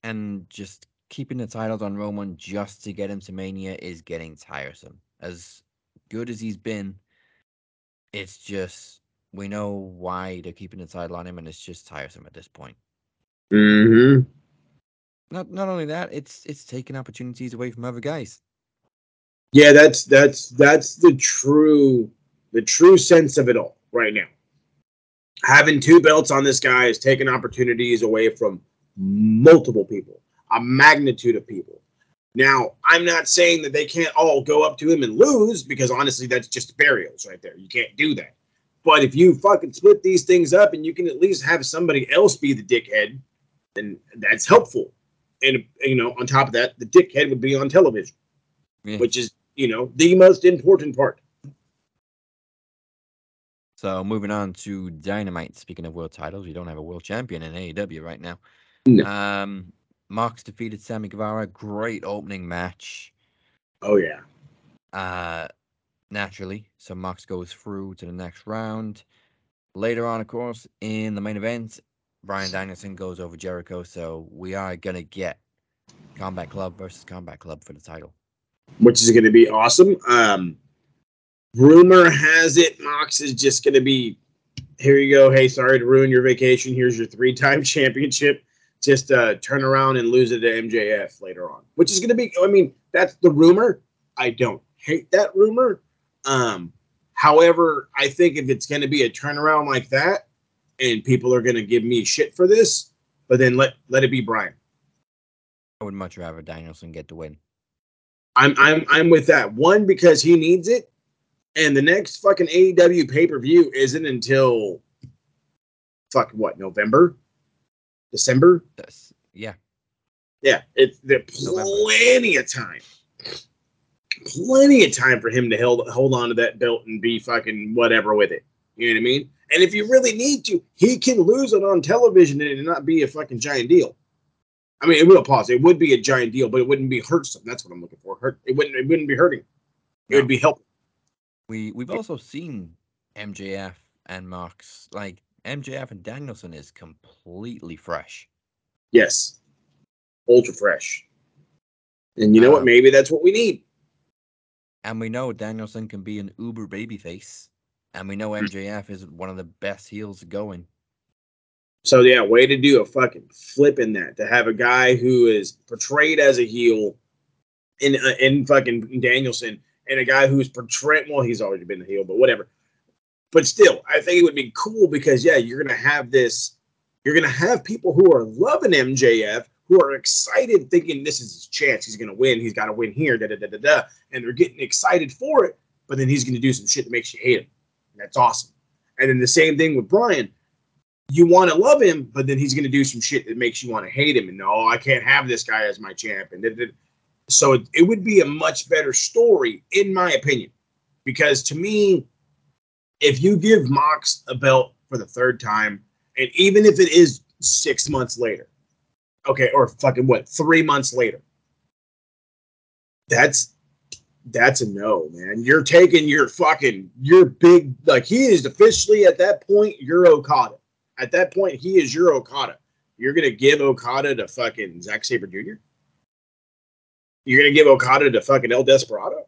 And just keeping the titles on Roman just to get him to Mania is getting tiresome. As good as he's been, it's just we know why they're keeping the title on him, and it's just tiresome at this point. Mm-hmm. Not not only that, it's it's taking opportunities away from other guys. Yeah, that's that's that's the true the true sense of it all right now. Having two belts on this guy is taking opportunities away from multiple people, a magnitude of people. Now, I'm not saying that they can't all go up to him and lose because honestly, that's just burials right there. You can't do that. But if you fucking split these things up and you can at least have somebody else be the dickhead, then that's helpful. And you know, on top of that, the dickhead would be on television, Yeah. which is you know the most important part. So moving on to Dynamite. Speaking of world titles, we don't have a world champion in AEW right now. No. Um, Mox defeated Sammy Guevara. Great opening match. Oh yeah. Uh, naturally, so Mox goes through to the next round. Later on, of course, in the main event, Bryan Danielson goes over Jericho. So we are gonna get Combat Club versus Combat Club for the title. which is going to be awesome. Um, rumor has it Mox is just going to be here you go. Hey, sorry to ruin your vacation. Here's your three time championship. Just uh, turn around and lose it to MJF later on, which is going to be, I mean, that's the rumor. I don't hate that rumor. Um, however, I think if it's going to be a turnaround like that and people are going to give me shit for this, but then let, let it be Bryan. I would much rather Danielson get the win. I'm I'm I'm with that. One because he needs it, and the next fucking AEW pay per view isn't until fuck what November, December. That's, yeah, Yeah, it's there's November. plenty of time, plenty of time for him to hold hold on to that belt and be fucking whatever with it. You know what I mean? And if you really need to, he can lose it on television and it not be a fucking giant deal. I mean, it will pause. It would be a giant deal, but it wouldn't be hurtsome. That's what I'm looking for. Hurt. It wouldn't. It wouldn't be hurting. It would be helping. we we've also seen MJF and Mox like MJF and Danielson is completely fresh. Yes. Ultra fresh. And you know what? Um, Maybe that's what we need. And we know Danielson can be an uber babyface. And we know MJF is one of the best heels going. So yeah, way to do a fucking flip in that to have a guy who is portrayed as a heel in uh, in fucking Danielson and a guy who's portrayed well he's already been a heel but whatever. But still, I think it would be cool because yeah, you're gonna have this. You're gonna have people who are loving MJF who are excited, thinking this is his chance. He's gonna win. He's got to win here. Da da da da da. And they're getting excited for it. But then he's gonna do some shit that makes you hate him. And that's awesome. And then the same thing with Bryan you want to love him, but then he's to do some shit that makes you want to hate him. And no, I can't have this guy as my champ. And da- da- so it, it would be a much better story, in my opinion, because to me, if you give Mox a belt for the third time, and even if it is six months later, okay, or fucking what, three months later, that's that's a no, man. You're taking your fucking your big like he is officially at that point your Okada. At that point, he is your Okada. You're gonna give Okada to fucking Zack Sabre Jr. You're gonna give Okada to fucking El Desperado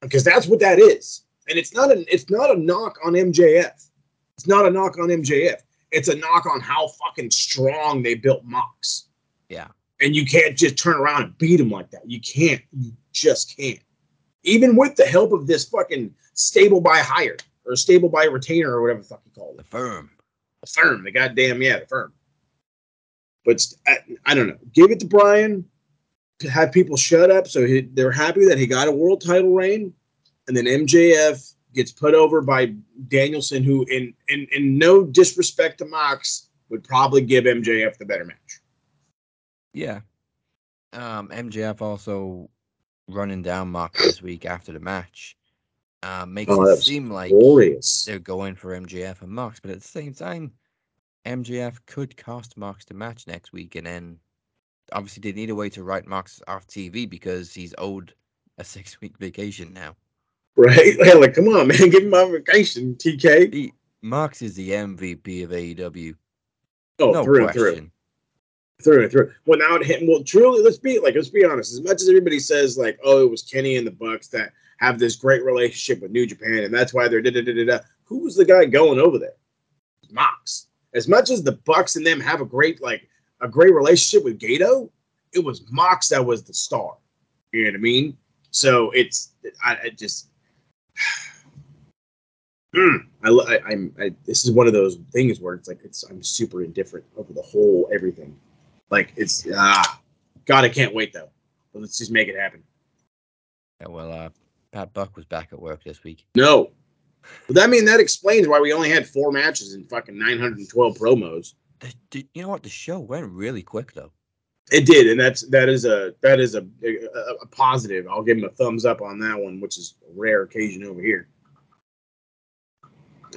because that's what that is. And it's not a it's not a knock on MJF. It's not a knock on MJF. It's a knock on how fucking strong they built Mox. Yeah. And you can't just turn around and beat him like that. You can't. You just can't. Even with the help of this fucking stable by hire or stable by retainer or whatever the fuck you call it. The firm. The firm. The goddamn, yeah, the firm. But I, I don't know. Give it to Bryan to have people shut up so he, they're happy that he got a world title reign. And then MJF gets put over by Danielson, who, in, in, in no disrespect to Mox, would probably give MJF the better match. Yeah. Um, MJF also running down Mox this week after the match. Uh, makes Oh, it seem like Glorious. they're going for MJF and Mox, but at the same time, MJF could cost Mox the match next week, and then obviously they need a way to write Mox off TV because he's owed a six week vacation now. Right? Like, come on, man, give him my vacation, TK. He, Mox is the MVP of AEW. Oh, no through and through. question. through and through. Without him, well, truly, let's be like, let's be honest. As much as everybody says, like, oh, it was Kenny and the Bucks that have this great relationship with New Japan, and that's why they're da da da da da. Who was the guy going over there? Mox. As much as the Bucks and them have a great like a great relationship with Gedo, it was Mox that was the star. You know what I mean? So it's I, I just. Mm, I, I, I'm. I, this is one of those things where it's like it's. I'm super indifferent over the whole everything. Like it's ah, God, I can't wait though. But let's just make it happen. Yeah, well, uh, Pat Buck was back at work this week. No, but that mean that explains why we only had four matches and fucking 912 promos. The, the, you know what? The show went really quick though. It did, and that's that is a that is a, a, a positive. I'll give him a thumbs up on that one, which is a rare occasion over here.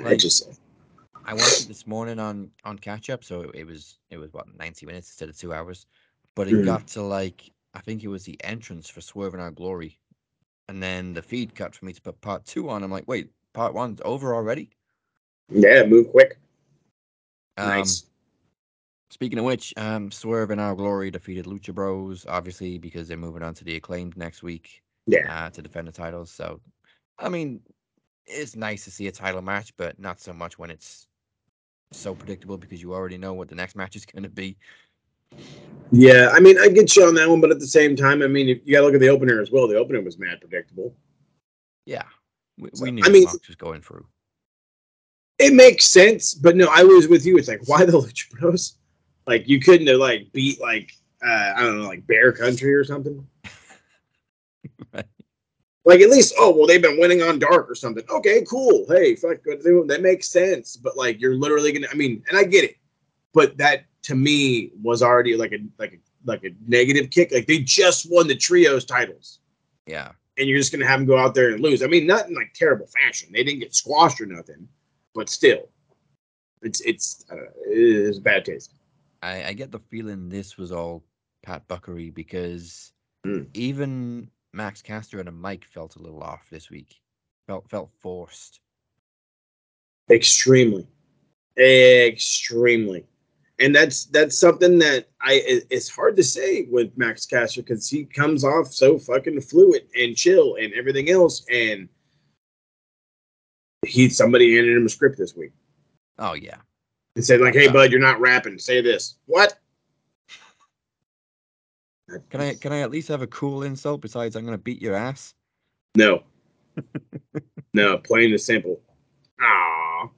I just I watched it this morning on on catch up, so it, it was it was what ninety minutes instead of two hours. But it Mhm. got to like I think it was the entrance for Swerve in Our Glory, and then the feed cut for me to put part two on. I'm like, wait, part one's over already. yeah, move quick. Um, Nice. Speaking of which, um, Swerve and Our Glory defeated Lucha Bros, obviously because they're moving on to the acclaimed next week Yeah, uh, to defend the titles. So, I mean, it's nice to see a title match, but not so much when it's so predictable because you already know what the next match is going to be. yeah. I mean, I get you on that one, but at the same time, I mean, you got to look at the opener as well. The opener was mad predictable. Yeah, we, So, we knew I mean- Mox was going through. It makes sense, but no, I was with you. It's like why the Lucha Bros? Like you couldn't have like beat like uh, I don't know like Bear Country or something. Right. Like at least oh well they've been winning on Dark or something. Okay, cool. Hey, fuck, that makes sense. But like you're literally gonna. I mean, and I get it, but that to me was already like a like a like a negative kick. Like they just won the trios titles. Yeah, and you're just gonna have them go out there and lose. I mean, not in like terrible fashion. They didn't get squashed or nothing, but still, it's it's uh, it's bad taste. I, I get the feeling this was all Pat Buckery because Mm. even Max Caster and a Mike felt a little off this week. Felt felt forced. Extremely, extremely, and that's that's something that I it's hard to say with Max Caster because he comes off so fucking fluid and chill and everything else, and he somebody handed him a script this week Oh yeah, and said like, "Hey, bud, you're not rapping. Say this." What? can I can I at least have a cool insult besides I'm gonna beat your ass? No. no, plain and simple. Ah,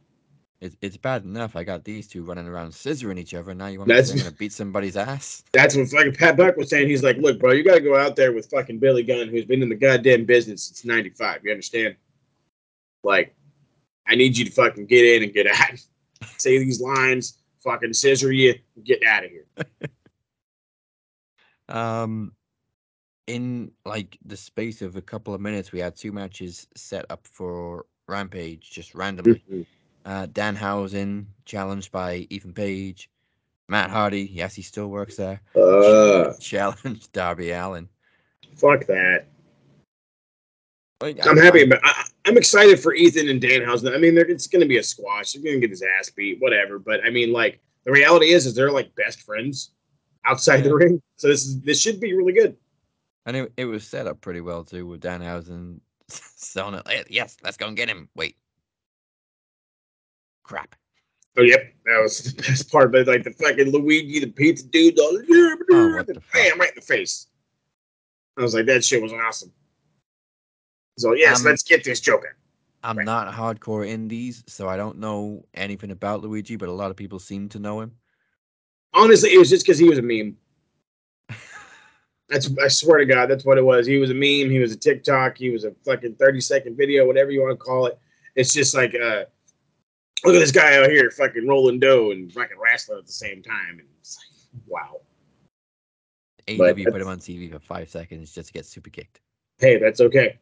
It's it's bad enough I got these two running around scissoring each other. and Now you want me to That's- gonna beat somebody's ass? that's what fucking Pat Buck was saying. He's like, look, bro, you got to go out there with fucking Billy Gunn, who's been in the goddamn business since '95. You understand? Like, I need you to fucking get in and get out. Say these lines, fucking scissor you, get out of here. Um, in like the space of a couple of minutes, we had two matches set up for Rampage just randomly. Mhm. Uh, Danhausen challenged by Ethan Page. Matt Hardy, yes, he still works there. Uh, Challenged Darby Allin. fuck that. Like, I'm happy, I, I'm excited for Ethan and Danhausen. I mean, they're, it's going to be a squash. They're going to get his ass beat, whatever. But I mean, like the reality is, is they're like best friends outside the ring. So this is this should be really good. And it, it was set up pretty well too with Danhausen selling it. "Eh, Yes, let's go and get him. Wait. Crap. Oh, yep, that was the best part. But like the fucking Luigi, the pizza dude, all, Oh, bam, right in the face. I was like, that shit was awesome. So yes, Um, let's get this Joker. I'm Right. not hardcore indies, so I don't know anything about Luigi, but a lot of people seem to know him. Honestly, it was just because he was a meme. That's I swear to God, that's what it was. He was a meme. He was a TikTok. He was a fucking thirty second video, whatever you want to call it. It's just like, uh, look at this guy out here, fucking rolling dough and fucking wrestling at the same time, and it's like, wow. AEW put him on TV for five seconds just to get super kicked. Hey, that's okay.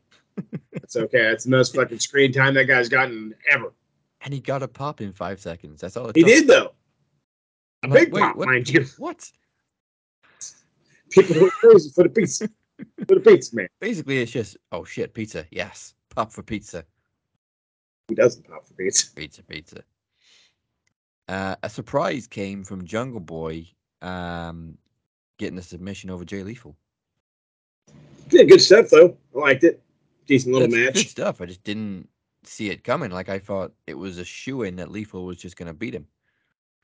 That's okay. That's the most fucking screen time that guy's gotten ever. And he got a pop in five seconds. That's all it He took. did though. A Like, big wait, pop, what- mind you. What? People went crazy for the pizza. For the pizza, man. Basically, it's just oh shit, pizza. Yes, pop for pizza. Who doesn't pop for pizza? Pizza, pizza. Uh, a surprise came from Jungle Boy um, getting a submission over Jay Lethal. Yeah, good stuff though. I liked it. Decent little That's Good stuff. I just didn't see it coming. Like I thought it was a shoe in that Lethal was just gonna beat him.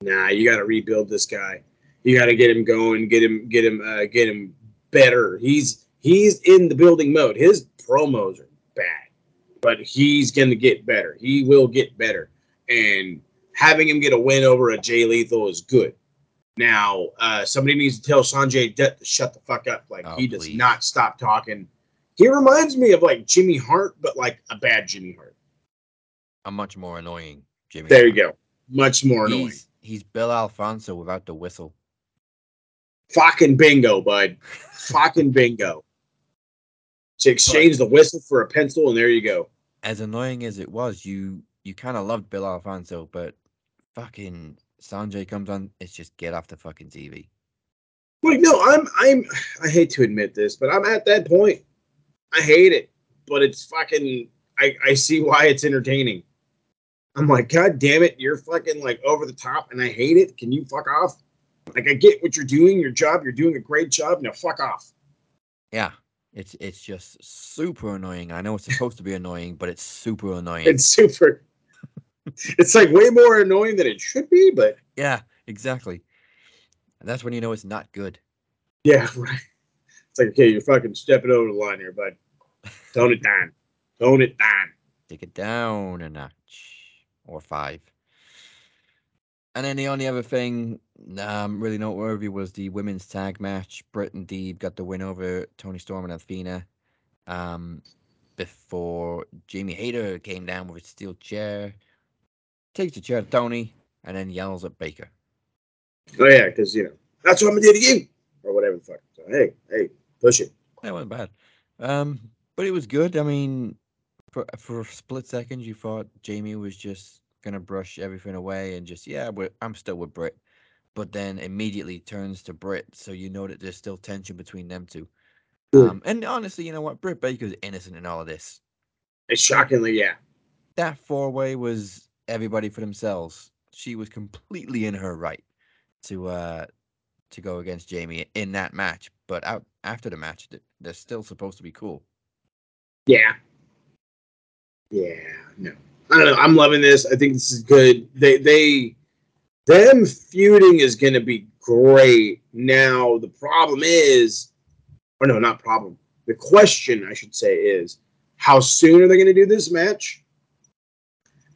Nah, you got to rebuild this guy. You got to get him going. Get him. Get him. Uh, get him better. He's he's in the building mode. His promos are bad, but he's gonna get better. He will get better. And having him get a win over a Jay Lethal is good. Now, uh, somebody needs to tell Sanjay Dutt to shut the fuck up. Like Oh, he does please. not stop talking. He reminds me of like Jimmy Hart, but like a bad Jimmy Hart. A much more annoying Jimmy. There you go. Much more annoying. He's he's Bill Alfonso without the whistle. Fucking bingo, bud. Fucking bingo. To exchange the whistle for a pencil, and there you go. As annoying as it was, you you kind of loved Bill Alfonso, but fucking Sanjay comes on, it's just get off the fucking TV. Like, no, I'm, I'm, I hate to admit this, but I'm at that point. I hate it, but it's fucking. I, I see why it's entertaining. I'm like, God damn it, you're fucking like over the top, and I hate it. Can you fuck off? Like, I get what you're doing, your job. You're doing a great job. Now, fuck off. Yeah, it's it's just super annoying. I know it's supposed to be annoying, but it's super annoying. It's super. it's like way more annoying than it should be, but yeah, exactly. And that's when you know it's not good. Yeah, right. Like, okay, you're fucking stepping over the line here, bud. Tone it down. Tone it down. Take it down a notch or five. And then the only other thing um, really noteworthy was the women's tag match. Britt and Deeb got the win over Toni Storm and Athena um, before Jamie Hayter came down with a steel chair, takes the chair to Toni, and then yells at Baker. Oh yeah, because you know that's what I'm gonna do to you, or whatever the fuck. So, hey, hey, push it. That wasn't bad. Um, but it was good. I mean, for for a split second, you thought Jamie was just gonna brush everything away and just yeah, I'm still with Britt, but then immediately turns to Britt, so you know that there's still tension between them two. Um, and honestly, you know what? Britt Baker's innocent in all of this. It's shockingly, yeah. That four way was everybody for themselves. She was completely in her right to uh to go against Jamie in that match. But out after the match, they're still supposed to be cool. Yeah. Yeah, no. I don't know. I'm loving this. I think this is good. They they them feuding is gonna be great. Now the problem is or no, not problem. The question I should say is how soon are they gonna do this match?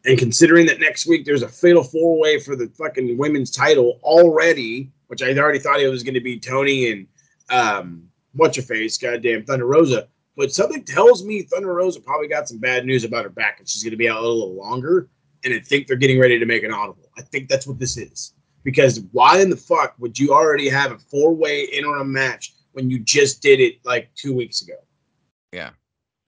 And considering that next week there's a fatal four way for the fucking women's title already, which I already thought it was going to be Toni and um, what's your face, goddamn Thunder Rosa. But something tells me Thunder Rosa probably got some bad news about her back and she's going to be out a little longer. And I think they're getting ready to make an audible. I think that's what this is. Because why in the fuck would you already have a four way interim match when you just did it like two weeks ago? Yeah.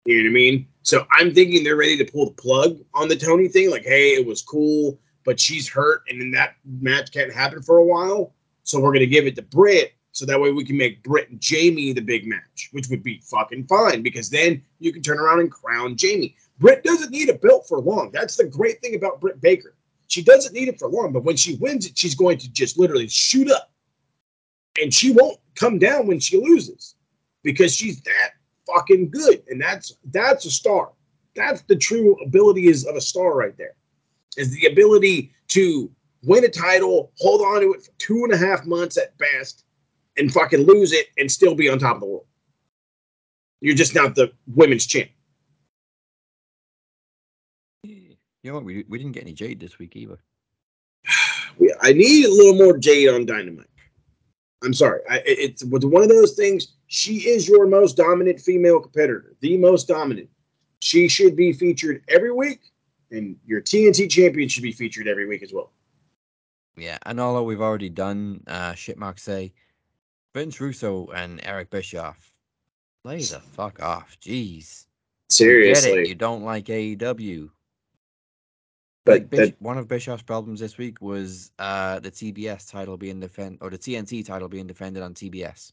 You know what I mean? So I'm thinking they're ready to pull the plug on the Toni thing. Like, hey, it was cool, but she's hurt, and then that match can't happen for a while. So we're gonna give it to Britt, so that way we can make Britt and Jamie the big match, which would be fucking fine because then you can turn around and crown Jamie. Britt doesn't need a belt for long. That's the great thing about Britt Baker. She doesn't need it for long, but when she wins it, she's going to just literally shoot up, and she won't come down when she loses because she's that fucking good, and that's that's a star. That's the true ability is of a star right there. Is the ability to win a title, hold on to it for two and a half months at best, and fucking lose it and still be on top of the world. You're just not the women's champ. You know what? We we didn't get any Jade this week either. We, I need a little more Jade on Dynamite. I'm sorry. I, it- it's with one of those things. She is your most dominant female competitor, the most dominant. She should be featured every week, and your TNT champion should be featured every week as well. Yeah, and although we've already done uh shitmark say, Vince Russo and Eric Bischoff, lay the fuck off. Jeez. We get it, Seriously. you don't like AEW. Like But Bish- that, one of Bischoff's problems this week was uh, the TBS title being defend or the TNT title being defended on TBS.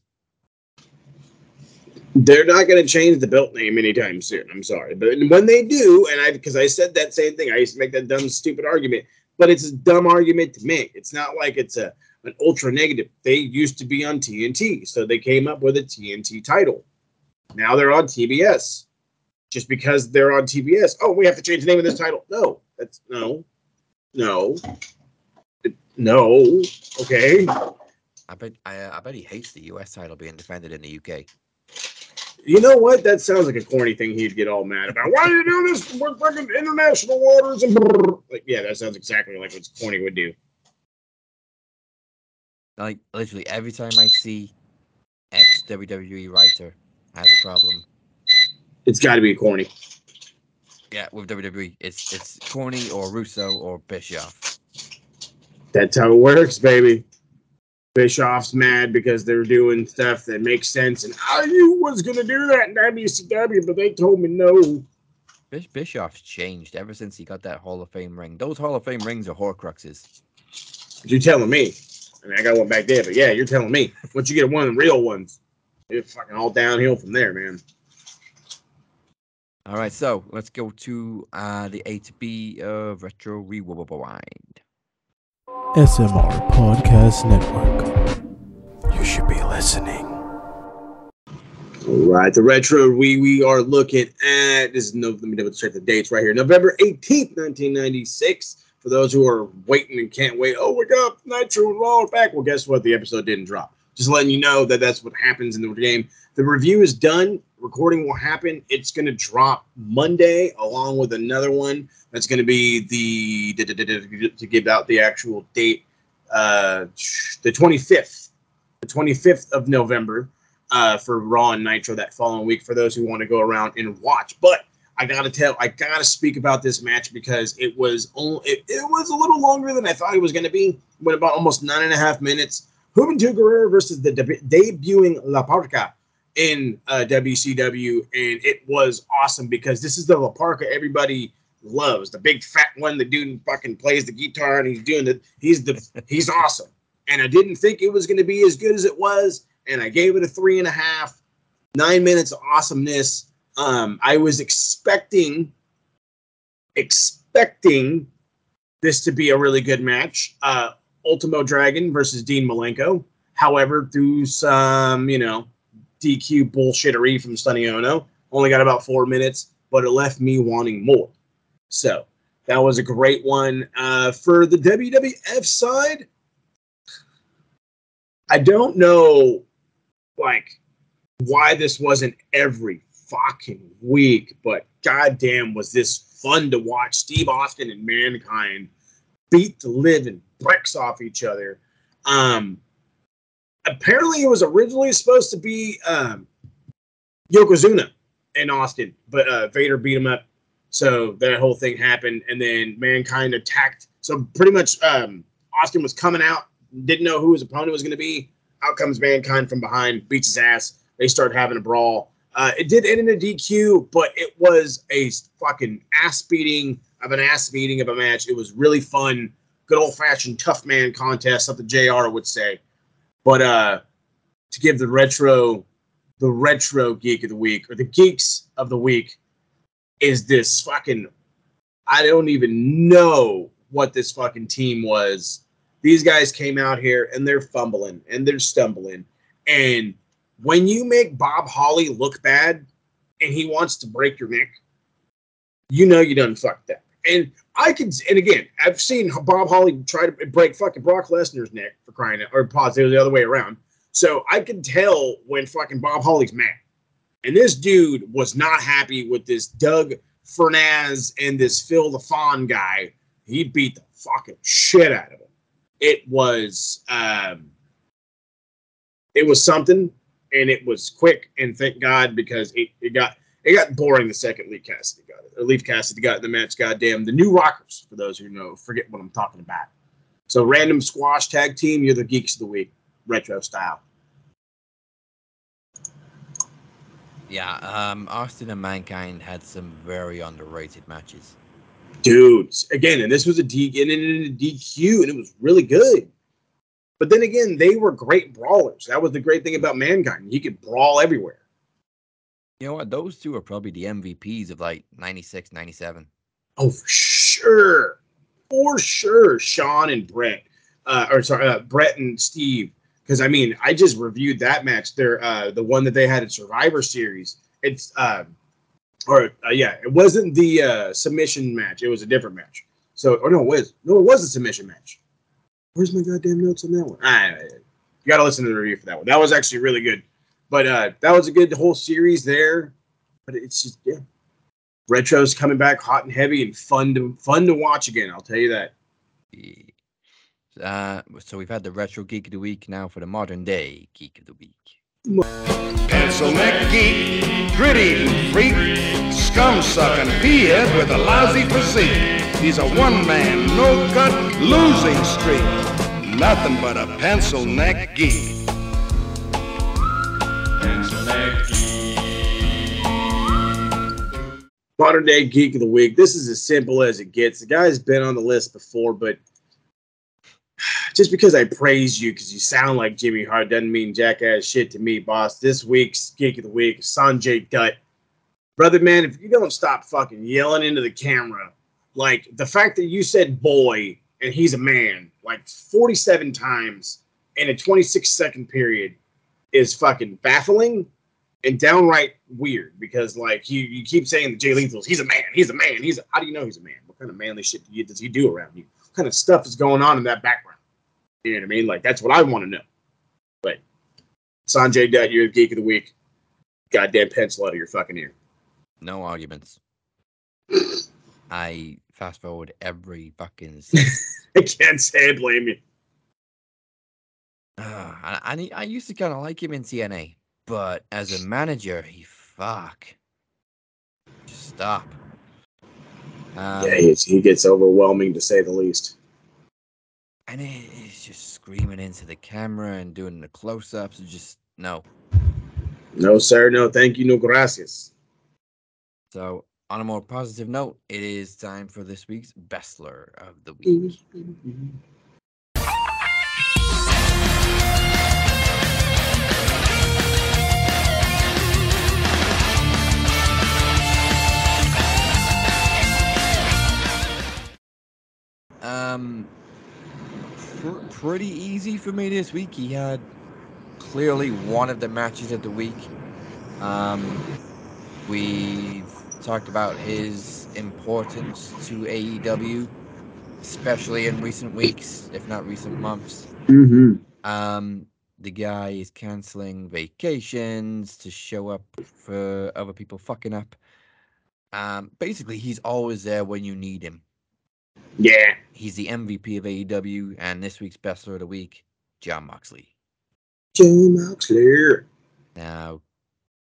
they're not going to change the belt name anytime soon. I'm sorry, but when they do, and I because I said that same thing, I used to make that dumb, stupid argument. But it's a dumb argument to make. It's not like it's a an ultra negative. They used to be on TNT, so they came up with a TNT title. Now they're on TBS. Just because they're on TBS, oh, we have to change the name of this title. No, that's no, no, no. Okay, I bet I, uh, I bet he hates the US title being defended in the UK. You know what? That sounds like a corny thing he'd get all mad about. Why are you doing this? We're fucking international waters and brrr. like, yeah, that sounds exactly like what corny would do. Like literally every time I see ex WWE writer has a problem, It's got to be corny. yeah, with WWE, it's it's Corny or Russo or Bischoff. That's how it works, baby. Bischoff's mad because they're doing stuff that makes sense, and I knew was gonna do that in WCW, but they told me no. Bish- Bischoff's changed ever since he got that Hall of Fame ring. Those Hall of Fame rings are Horcruxes. You're telling me. I mean, I got one back there, but yeah, you're telling me. Once you get one of the real ones, it's fucking all downhill from there, man. All right, so let's go to uh, the A to B of Retro Rewind. SMR Podcast Network. You should be listening. All right, the retro we we are looking at this is no let me double check the dates right here. November 18th, 1996. For those who are waiting and can't wait, oh my god, Nitro and Raw back. Well, guess what? The episode didn't drop. Just letting you know that that's what happens in the game. The review is done. Recording will happen. It's going to drop Monday along with another one. That's going to be the to give out the actual date, uh, the 25th, the 25th of November uh, for Raw and Nitro that following week for those who want to go around and watch. But I gotta tell, I gotta speak about this match because it was only it, it was a little longer than I thought it was to be. Went about almost nine and a half minutes. Juventud Guerrera versus the deb- debuting La Parca in uh, WCW, and it was awesome because this is the La Parca everybody loves, the big fat one. The dude fucking plays the guitar and he's doing the he's the he's awesome. And I didn't think it was to be as good as it was, and I gave it a three and a half. Nine minutes of awesomeness. Um, I was expecting expecting this to be a really good match. Uh, Ultimo Dragon versus Dean Malenko. However, through some, you know, DQ bullshittery from Sonny Onoo, only got about four minutes, but it left me wanting more. So that was a great one. Uh, for the WWF side, I don't know, like, why this wasn't every fucking week, but goddamn, was this fun to watch Steve Austin and Mankind beat the living bricks off each other. Um, apparently, it was originally supposed to be um, Yokozuna and Austin, but uh, Vader beat him up. So that whole thing happened, and then Mankind attacked. So pretty much, um, Austin was coming out, didn't know who his opponent was going to be. Out comes Mankind from behind, beats his ass. They start having a brawl. Uh, it did end in a DQ, but it was a fucking ass beating of an ass beating of a match. It was really fun, good old fashioned tough man contest, something Jr. would say. But uh, to give the retro, the retro geek of the week or the geeks of the week is this fucking. I don't even know what this fucking team was. These guys came out here and they're fumbling and they're stumbling and when you make Bob Holly look bad and he wants to break your neck, you know you done fucked up. And I can, and again, I've seen Bob Holly try to break fucking Brock Lesnar's neck for crying out, or positive the other way around. So I can tell when fucking Bob Holly's mad. And this dude was not happy with this Doug Furnas and this Phil Fawn guy. He beat the fucking shit out of him. It was, um, it was something and it was quick and thank God because it, it got it got boring the second Leif Cassidy got it. Or Leif Cassidy got in the match. Goddamn, the new Rockers for those who know forget what I'm talking about. So random squash tag team, you're the geeks of the week, retro style. Yeah, um, Austin and Mankind had some very underrated matches. dudes again, and this was a D and in a DQ, and it was really good. But then again, they were great brawlers. That was the great thing about Mankind. He could brawl everywhere. You know what? Those two are probably the MVPs of like 96, 97. Oh, for sure. For sure. Shawn and Bret. Uh, or sorry, uh, Bret and Steve. Because I mean, I just reviewed that match. They're uh, the one that they had at Survivor Series. It's uh, or uh, yeah, it wasn't the uh, submission match. It was a different match. So, or no, it was no, it was a submission match. Where's my goddamn notes on that one? Ah, you got to listen to the review for that one. That was actually really good. But uh, that was a good whole series there. But it's just yeah, retro's coming back hot and heavy and fun to fun to watch again. I'll tell you that. Uh, so we've had the retro geek of the week now for the modern day geek of the week. Pencil neck geek, gritty freak, scum sucking peahead with a lousy physique. He's a one man, no cut, losing streak. Nothing but a pencil neck geek. Pencil neck Modern day geek of the week. This is as simple as it gets. The guy's been on the list before, but just because I praise you because you sound like Jimmy Hart doesn't mean jackass shit to me, boss. This week's geek of the week is Sanjay Dutt. Brother, man, if you don't stop fucking yelling into the camera, like the fact that you said boy and he's a man like 47 times in a 26 second period is fucking baffling and downright weird because like you, you keep saying Jay Lethal's he's a man, he's a man, he's a, how do you know he's a man? What kind of manly shit do you, does he do around you? What kind of stuff is going on in that background? You know what I mean? Like that's what I want to know. But Sanjay Dutt, you're the geek of the week. Goddamn pencil out of your fucking ear. No arguments. I fast forward every fucking. I can't say I blame you. Uh, I, I I used to kind of like him in TNA, but as a manager, he fuck. Just stop. Um, yeah, he's, he gets overwhelming to say the least. And he's just screaming into the camera and doing the close-ups. Just no. No, sir. No, thank you. No, gracias. So, on a more positive note, it is time for this week's Bestler of the Week. Um, pr- pretty easy for me this week. He had clearly one of the matches of the week. Um, we've talked about his importance to AEW, especially in recent weeks, if not recent months. Mm-hmm. Um, the guy is canceling vacations to show up for other people fucking up. Um, basically, he's always there when you need him. Yeah. He's the MVP of AEW, and this week's Bestler of the Week, Jon Moxley. Jon Moxley. Now,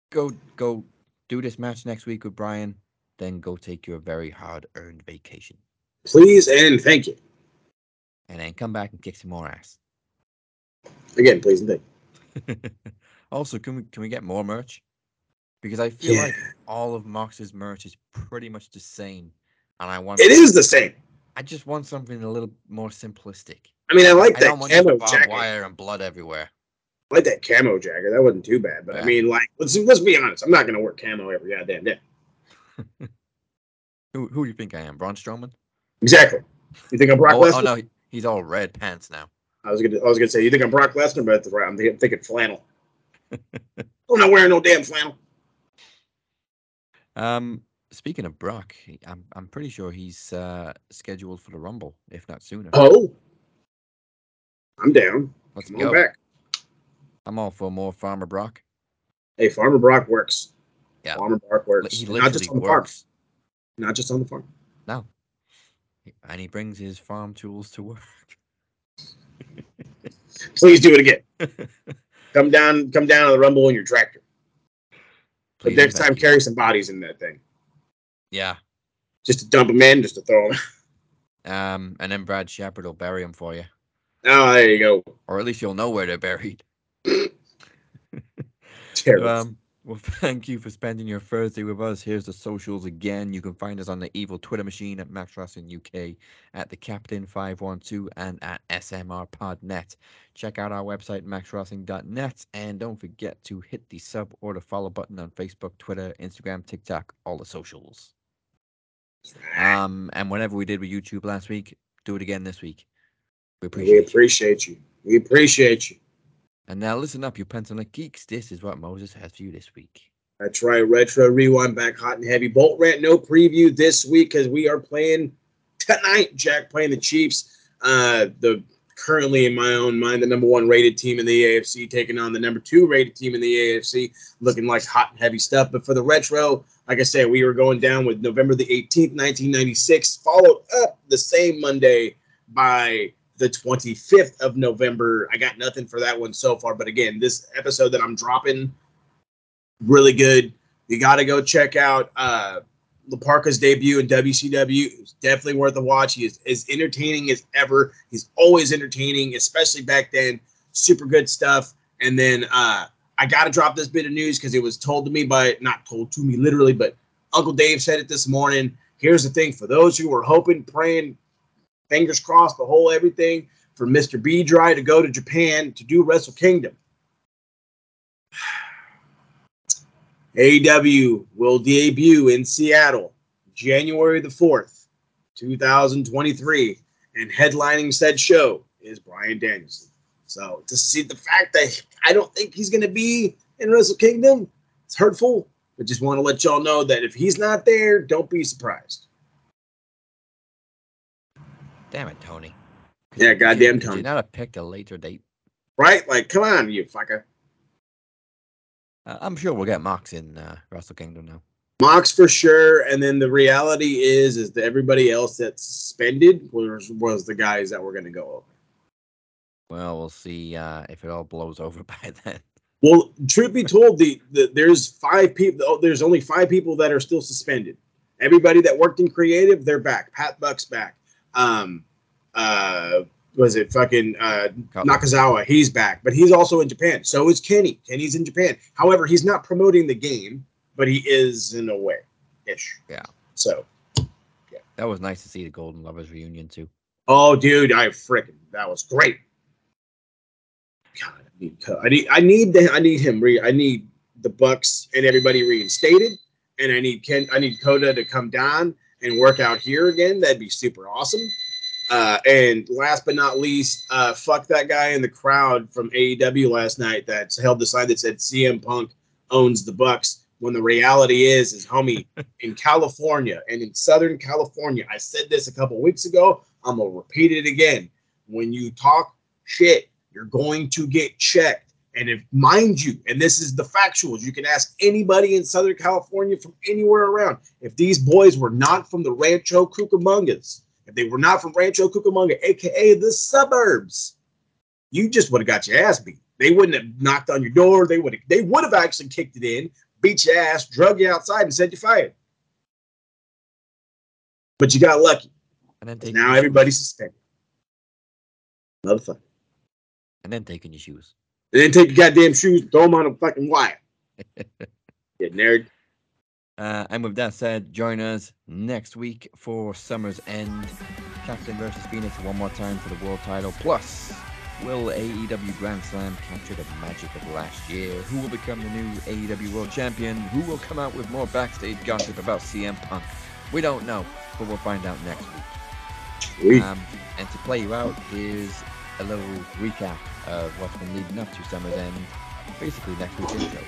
go go do this match next week with Bryan, then go take your very hard-earned vacation, Please and thank you. and then come back and kick some more ass. Again, please and thank you. also, can we can we get more merch? Because I feel Yeah. like all of Mox's merch is pretty much the same, and I want It is the same. I just want something a little more simplistic. I mean, I like I that don't want camo jacket. wire and blood everywhere. I like that camo jacket. That wasn't too bad. But I mean, like, let's let's be honest. I'm not gonna wear camo every goddamn day. Who who do you think I am, Braun Strowman? Exactly. You think I'm Brock oh, Lesnar? oh no, he- he's all red pants now. I was gonna I was gonna say you think I'm Brock Lesnar, but that's right. I'm thinking, thinking flannel. I'm not wearing no damn flannel. Um, speaking of Brock, I'm I'm pretty sure he's uh, scheduled for the Rumble, if not sooner. Oh, I'm down. Let's Come go. back. I'm all for more Farmer Brock. Hey, Farmer Brock works. Yeah. Farmer Brock works. He Not just on the farm. Not just on the farm. No. And he brings his farm tools to work. Please do it again. come down, come down to the rumble in your tractor. But next time, you. carry some bodies in that thing. Yeah. Just to dump them in, just to throw them. Um, and then Brad Shepard will bury them for you, Oh, there you go. or at least you'll know where they're buried. Terrible. Um, Well, thank you for spending your Thursday with us. Here's the socials again. You can find us on the evil Twitter machine at Max Wrestling UK, at the Captain 512, and at SMR Podnet. Check out our website, maxwrestling.net, and don't forget to hit the sub or the follow button on Facebook, Twitter, Instagram, TikTok, all the socials. Um, and whatever we did with YouTube last week, do it again this week. We appreciate, We appreciate you. We appreciate you. And now listen up, you Pentonic geeks. This is what Moses has for you this week. That's right. Retro Rewind back hot and heavy. Bolt Rant, no preview this week because we are playing tonight. Jack playing the Chiefs. Uh, the currently in my own mind, the number one rated team in the AFC, taking on the number two rated team in the AFC, looking like hot and heavy stuff. But for the retro, like I said, we were going down with November the 18th, 1996, followed up the same Monday by the 25th of November. I got nothing for that one so far. But again, this episode that I'm dropping, really good. You got to go check out uh, La Parka's debut in WCW. It's definitely worth a watch. He is as entertaining as ever. He's always entertaining, especially back then. Super good stuff. And then uh, I got to drop this bit of news because it was told to me by, not told to me literally, but Uncle Dave said it this morning. Here's the thing for those who were hoping, praying, fingers crossed, the whole everything for Mr. B Dry to go to Japan to do Wrestle Kingdom. AEW will debut in Seattle January the 4th, 2023. And headlining said show is Bryan Danielson. So to see the fact that I don't think he's going to be in Wrestle Kingdom, it's hurtful. But just want to let y'all know that if he's not there, don't be surprised. Damn it, Tony. Yeah, goddamn Could you Tony. not have picked a later date? Right? Like, come on, you fucker. Uh, I'm sure we'll get Mox in uh, Wrestle Kingdom now. Mox for sure, and then the reality is, is that everybody else that's suspended was was the guys that were going to go over. Well, we'll see uh, if it all blows over by then. Well, truth be told, the, the there's five people. oh, There's only five people that are still suspended. Everybody that worked in creative, they're back. Pat Buck's back. Um, uh, was it fucking uh, Nakazawa? He's back, but he's also in Japan. So is Kenny. Kenny's in Japan. However, he's not promoting the game, but he is in a way, ish. Yeah. So, yeah. That was nice to see the Golden Lovers reunion too. oh, dude, I freaking that was great. God, I need, I need, I need, the, I need him. Re, I need the Bucks and everybody reinstated, and I need Ken, I need Kota to come down and work out here again. That'd be super awesome. Uh, and last but not least, uh, fuck that guy in the crowd from AEW last night that held the sign that said CM Punk owns the Bucks. When the reality is, is homie, in California and in Southern California, I said this a couple weeks ago. I'm gonna repeat it again. When you talk shit, you're going to get checked. And if, mind you, and this is the factuals, you can ask anybody in Southern California from anywhere around. If these boys were not from the Rancho Cucamongas, if they were not from Rancho Cucamonga, aka the suburbs, you just would have got your ass beat. They wouldn't have knocked on your door. They would have. They would have actually kicked it in, beat your ass, drug you outside, and said you fired. But you got lucky. And then Now everybody's suspended. Another shoes. and then taking your shoes. And then take your goddamn shoes, throw them on a fucking wire. You nerd. Uh, and with that said, join us next week for Summer's End. Captain versus Phoenix one more time for the world title. Plus, will AEW Grand Slam capture the magic of last year? Who will become the new AEW World Champion? Who will come out with more backstage gossip about CM Punk? We don't know, but we'll find out next week. Um, and to play you out is a little recap of what's been leading up to Summer's End. Basically, next week's intro.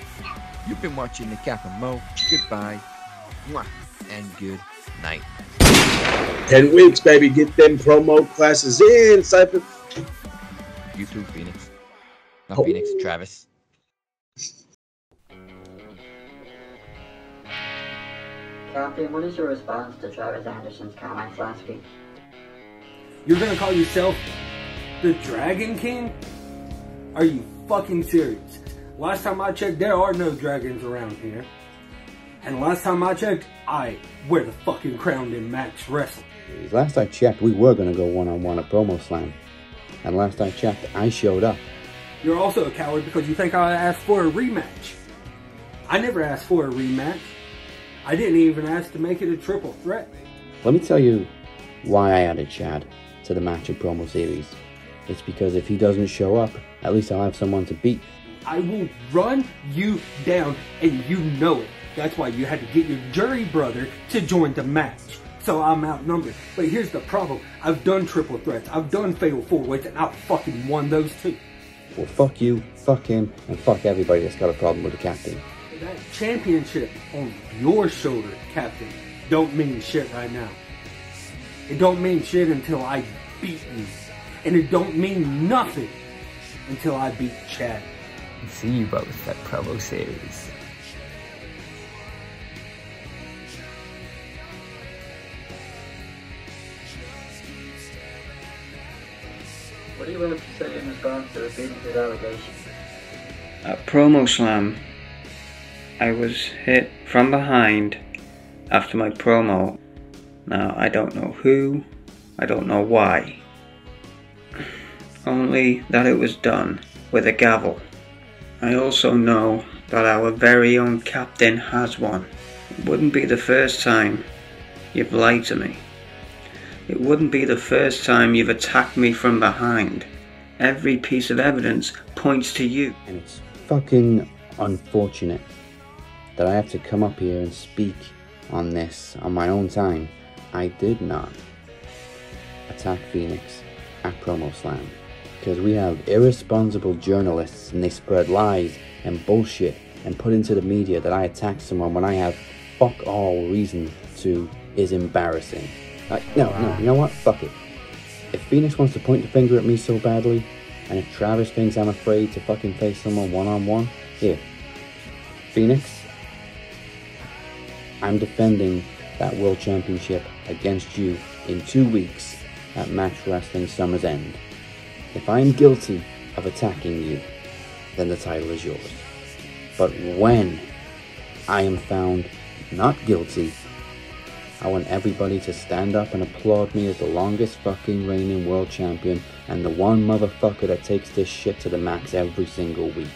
You've been watching the Cap and Mo. Goodbye. Mwah, and good night. 10 weeks, baby. Get them promo classes in, Cypher. You too, Phoenix. Not Oh. Phoenix, Travis. Captain, what is your response to Travis Anderson's comments last week? You're gonna call yourself the Dragon King? Are you fucking serious? Last time I checked, there are no dragons around here. And last time I checked, I wear the fucking crown in Max Wrestling. Last I checked, we were going to go one on one at Promo Slam. And last I checked, I showed up. You're also a coward because you think I asked for a rematch. I never asked for a rematch. I didn't even ask to make it a triple threat. Let me tell you why I added Chad to the match and promo series. It's because if he doesn't show up, at least I'll have someone to beat. I will run you down, and you know it. That's why you had to get your jury brother to join the match. So I'm outnumbered. But here's the problem. I've done triple threats. I've done fatal four ways, and I've fucking won those too. Well, fuck you, fuck him, and fuck everybody that's got a problem with the captain. That championship on your shoulder, Captain, don't mean shit right now. It don't mean shit until I beat you. And it don't mean nothing until I beat Chad. See you both at promo series. What do you have to say in response to the Phoenix's allegations? At Promo Slam, I was hit from behind after my promo. Now, I don't know who, I don't know why. Only that it was done with a gavel. I also know that our very own captain has one. It wouldn't be the first time you've lied to me. It wouldn't be the first time you've attacked me from behind. Every piece of evidence points to you. And it's fucking unfortunate that I have to come up here and speak on this on my own time. I did not attack Phoenix at Promo Slam because we have irresponsible journalists and they spread lies and bullshit and put into the media that I attacked someone when I have fuck all reason to is embarrassing. Like, no, no, you know what? Fuck it. If Phoenix wants to point the finger at me so badly, and if Travis thinks I'm afraid to fucking face someone one on one, here. Phoenix, I'm defending that World Championship against you in two weeks at Max Wrestling Summer's End. If I'm guilty of attacking you, then the title is yours. But when I am found not guilty, I want everybody to stand up and applaud me as the longest fucking reigning world champion and the one motherfucker that takes this shit to the max every single week.